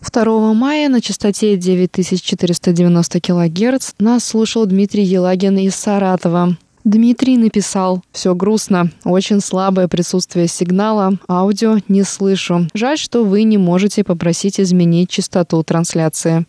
Speaker 11: 2 мая на частоте 9490 кГц нас слушал Дмитрий Елагин из Саратова. Дмитрий написал, все грустно, очень слабое присутствие сигнала, аудио не слышу. Жаль, что вы не можете попросить изменить частоту трансляции.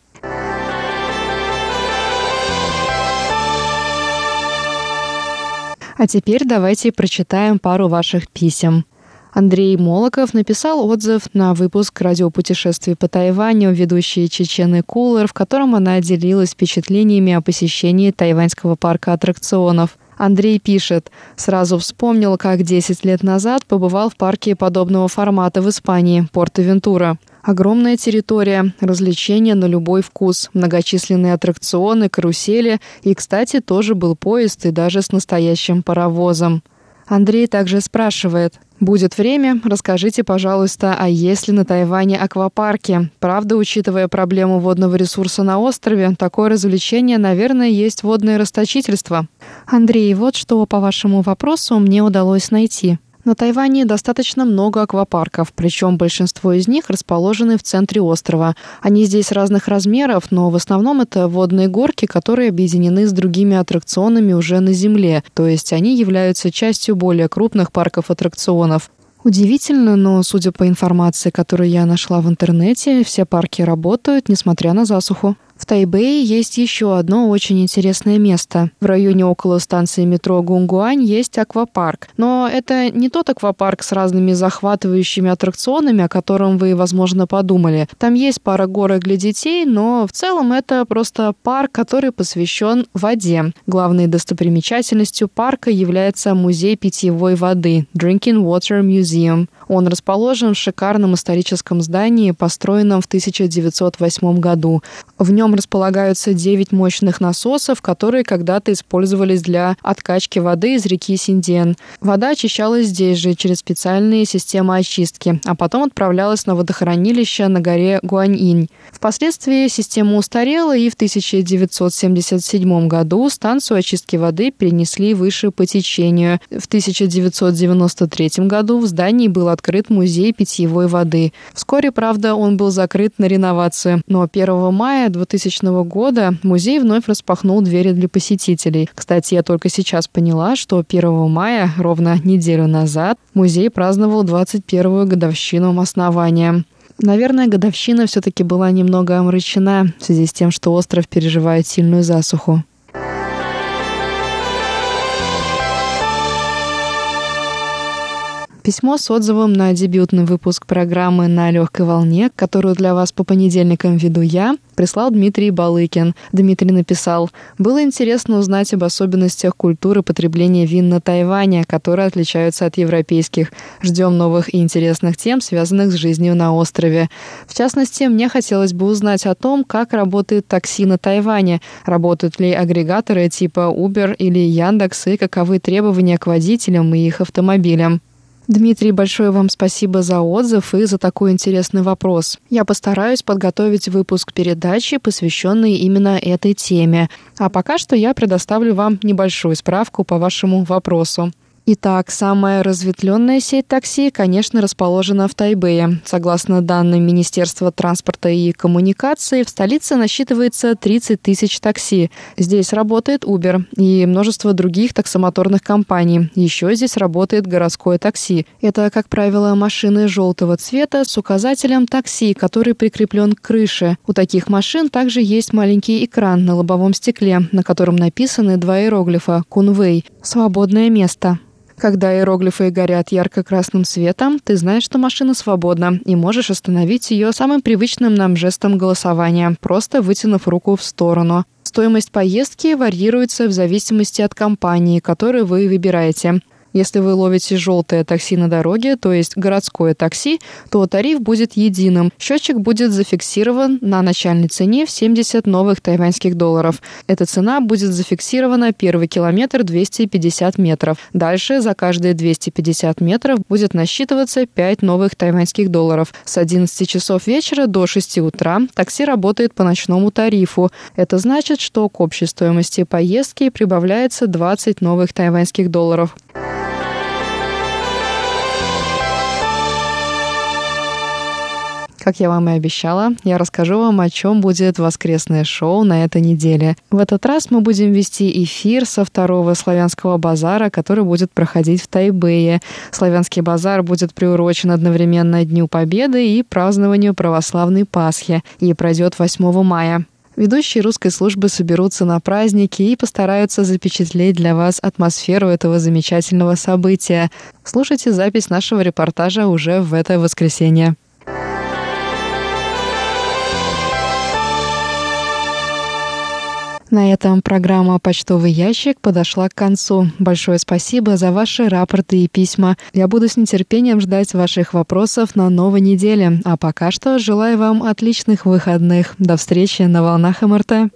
Speaker 11: А теперь давайте прочитаем пару ваших писем. Андрей Молоков написал отзыв на выпуск радиопутешествий по Тайваню ведущей Чечены Кулер, в котором она делилась впечатлениями о посещении тайваньского парка аттракционов. Андрей пишет, сразу вспомнил, как 10 лет назад побывал в парке подобного формата в Испании, Порто-Вентура. Огромная территория, развлечения на любой вкус, многочисленные аттракционы, карусели и, кстати, тоже был поезд и даже с настоящим паровозом. Андрей также спрашивает, Будет время, расскажите, пожалуйста, а есть ли на Тайване аквапарки? Правда, учитывая проблему водного ресурса на острове, такое развлечение, наверное, есть водное расточительство. Андрей, вот что по вашему вопросу мне удалось найти. На Тайване достаточно много аквапарков, причем большинство из них расположены в центре острова. Они здесь разных размеров, но в основном это водные горки, которые объединены с другими аттракционами уже на земле, то есть они являются частью более крупных парков аттракционов. Удивительно, но, судя по информации, которую я нашла в интернете, все парки работают, несмотря на засуху. В Тайбэе есть еще одно очень интересное место. В районе около станции метро Гунгуань есть аквапарк. Но это не тот аквапарк с разными захватывающими аттракционами, о котором вы, возможно, подумали. Там есть пара горок для детей, но в целом это просто парк, который посвящен воде. Главной достопримечательностью парка является музей питьевой воды Drinking Water Museum. Он расположен в шикарном историческом здании, построенном в 1908 году. В нем располагаются 9 мощных насосов, которые когда-то использовались для откачки воды из реки Синден. Вода очищалась здесь же через специальные системы очистки, а потом отправлялась на водохранилище на горе Гуаньинь. Впоследствии система устарела, и в 1977 году станцию очистки воды перенесли выше по течению. В 1993 году в здании был открыт музей питьевой воды. Вскоре, правда, он был закрыт на реновацию, но 1 мая 2000 года музей вновь распахнул двери для посетителей. Кстати, я только сейчас поняла, что 1 мая, ровно неделю назад, музей праздновал 21-ю годовщину основания. Наверное, годовщина все-таки была немного омрачена в связи с тем, что остров переживает сильную засуху. Письмо с отзывом на дебютный выпуск программы «На легкой волне», которую для вас по понедельникам веду я, прислал Дмитрий Балыкин. Дмитрий написал, «Было интересно узнать об особенностях культуры потребления вин на Тайване, которые отличаются от европейских. Ждем новых и интересных тем, связанных с жизнью на острове. В частности, мне хотелось бы узнать о том, как работает такси на Тайване, работают ли агрегаторы типа Uber или Яндекс и каковы требования к водителям и их автомобилям. Дмитрий, большое вам спасибо за отзыв и за такой интересный вопрос. Я постараюсь подготовить выпуск передачи, посвященный именно этой теме. А пока что я предоставлю вам небольшую справку по вашему вопросу. Итак, самая разветвленная сеть такси, конечно, расположена в Тайбэе. Согласно данным Министерства транспорта и коммуникации, в столице насчитывается 30 тысяч такси. Здесь работает Uber и множество других таксомоторных компаний. Еще здесь работает городское такси. Это, как правило, машины желтого цвета с указателем такси, который прикреплен к крыше. У таких машин также есть маленький экран на лобовом стекле, на котором написаны два иероглифа «Кунвей» – «Свободное место». Когда иероглифы горят ярко-красным светом, ты знаешь, что машина свободна, и можешь остановить ее самым привычным нам жестом голосования, просто вытянув руку в сторону. Стоимость поездки варьируется в зависимости от компании, которую вы выбираете. Если вы ловите желтое такси на дороге, то есть городское такси, то тариф будет единым. Счетчик будет зафиксирован на начальной цене в 70 новых тайваньских долларов. Эта цена будет зафиксирована первый километр 250 метров. Дальше за каждые 250 метров будет насчитываться 5 новых тайваньских долларов. С 11 часов вечера до 6 утра такси работает по ночному тарифу. Это значит, что к общей стоимости поездки прибавляется 20 новых тайваньских долларов. Как я вам и обещала, я расскажу вам, о чем будет воскресное шоу на этой неделе. В этот раз мы будем вести эфир со второго славянского базара, который будет проходить в Тайбэе. Славянский базар будет приурочен одновременно Дню Победы и празднованию православной Пасхи и пройдет 8 мая. Ведущие русской службы соберутся на праздники и постараются запечатлеть для вас атмосферу этого замечательного события. Слушайте запись нашего репортажа уже в это воскресенье. На этом программа «Почтовый ящик» подошла к концу. Большое спасибо за ваши рапорты и письма. Я буду с нетерпением ждать ваших вопросов на новой неделе. А пока что желаю вам отличных выходных. До встречи на волнах МРТ.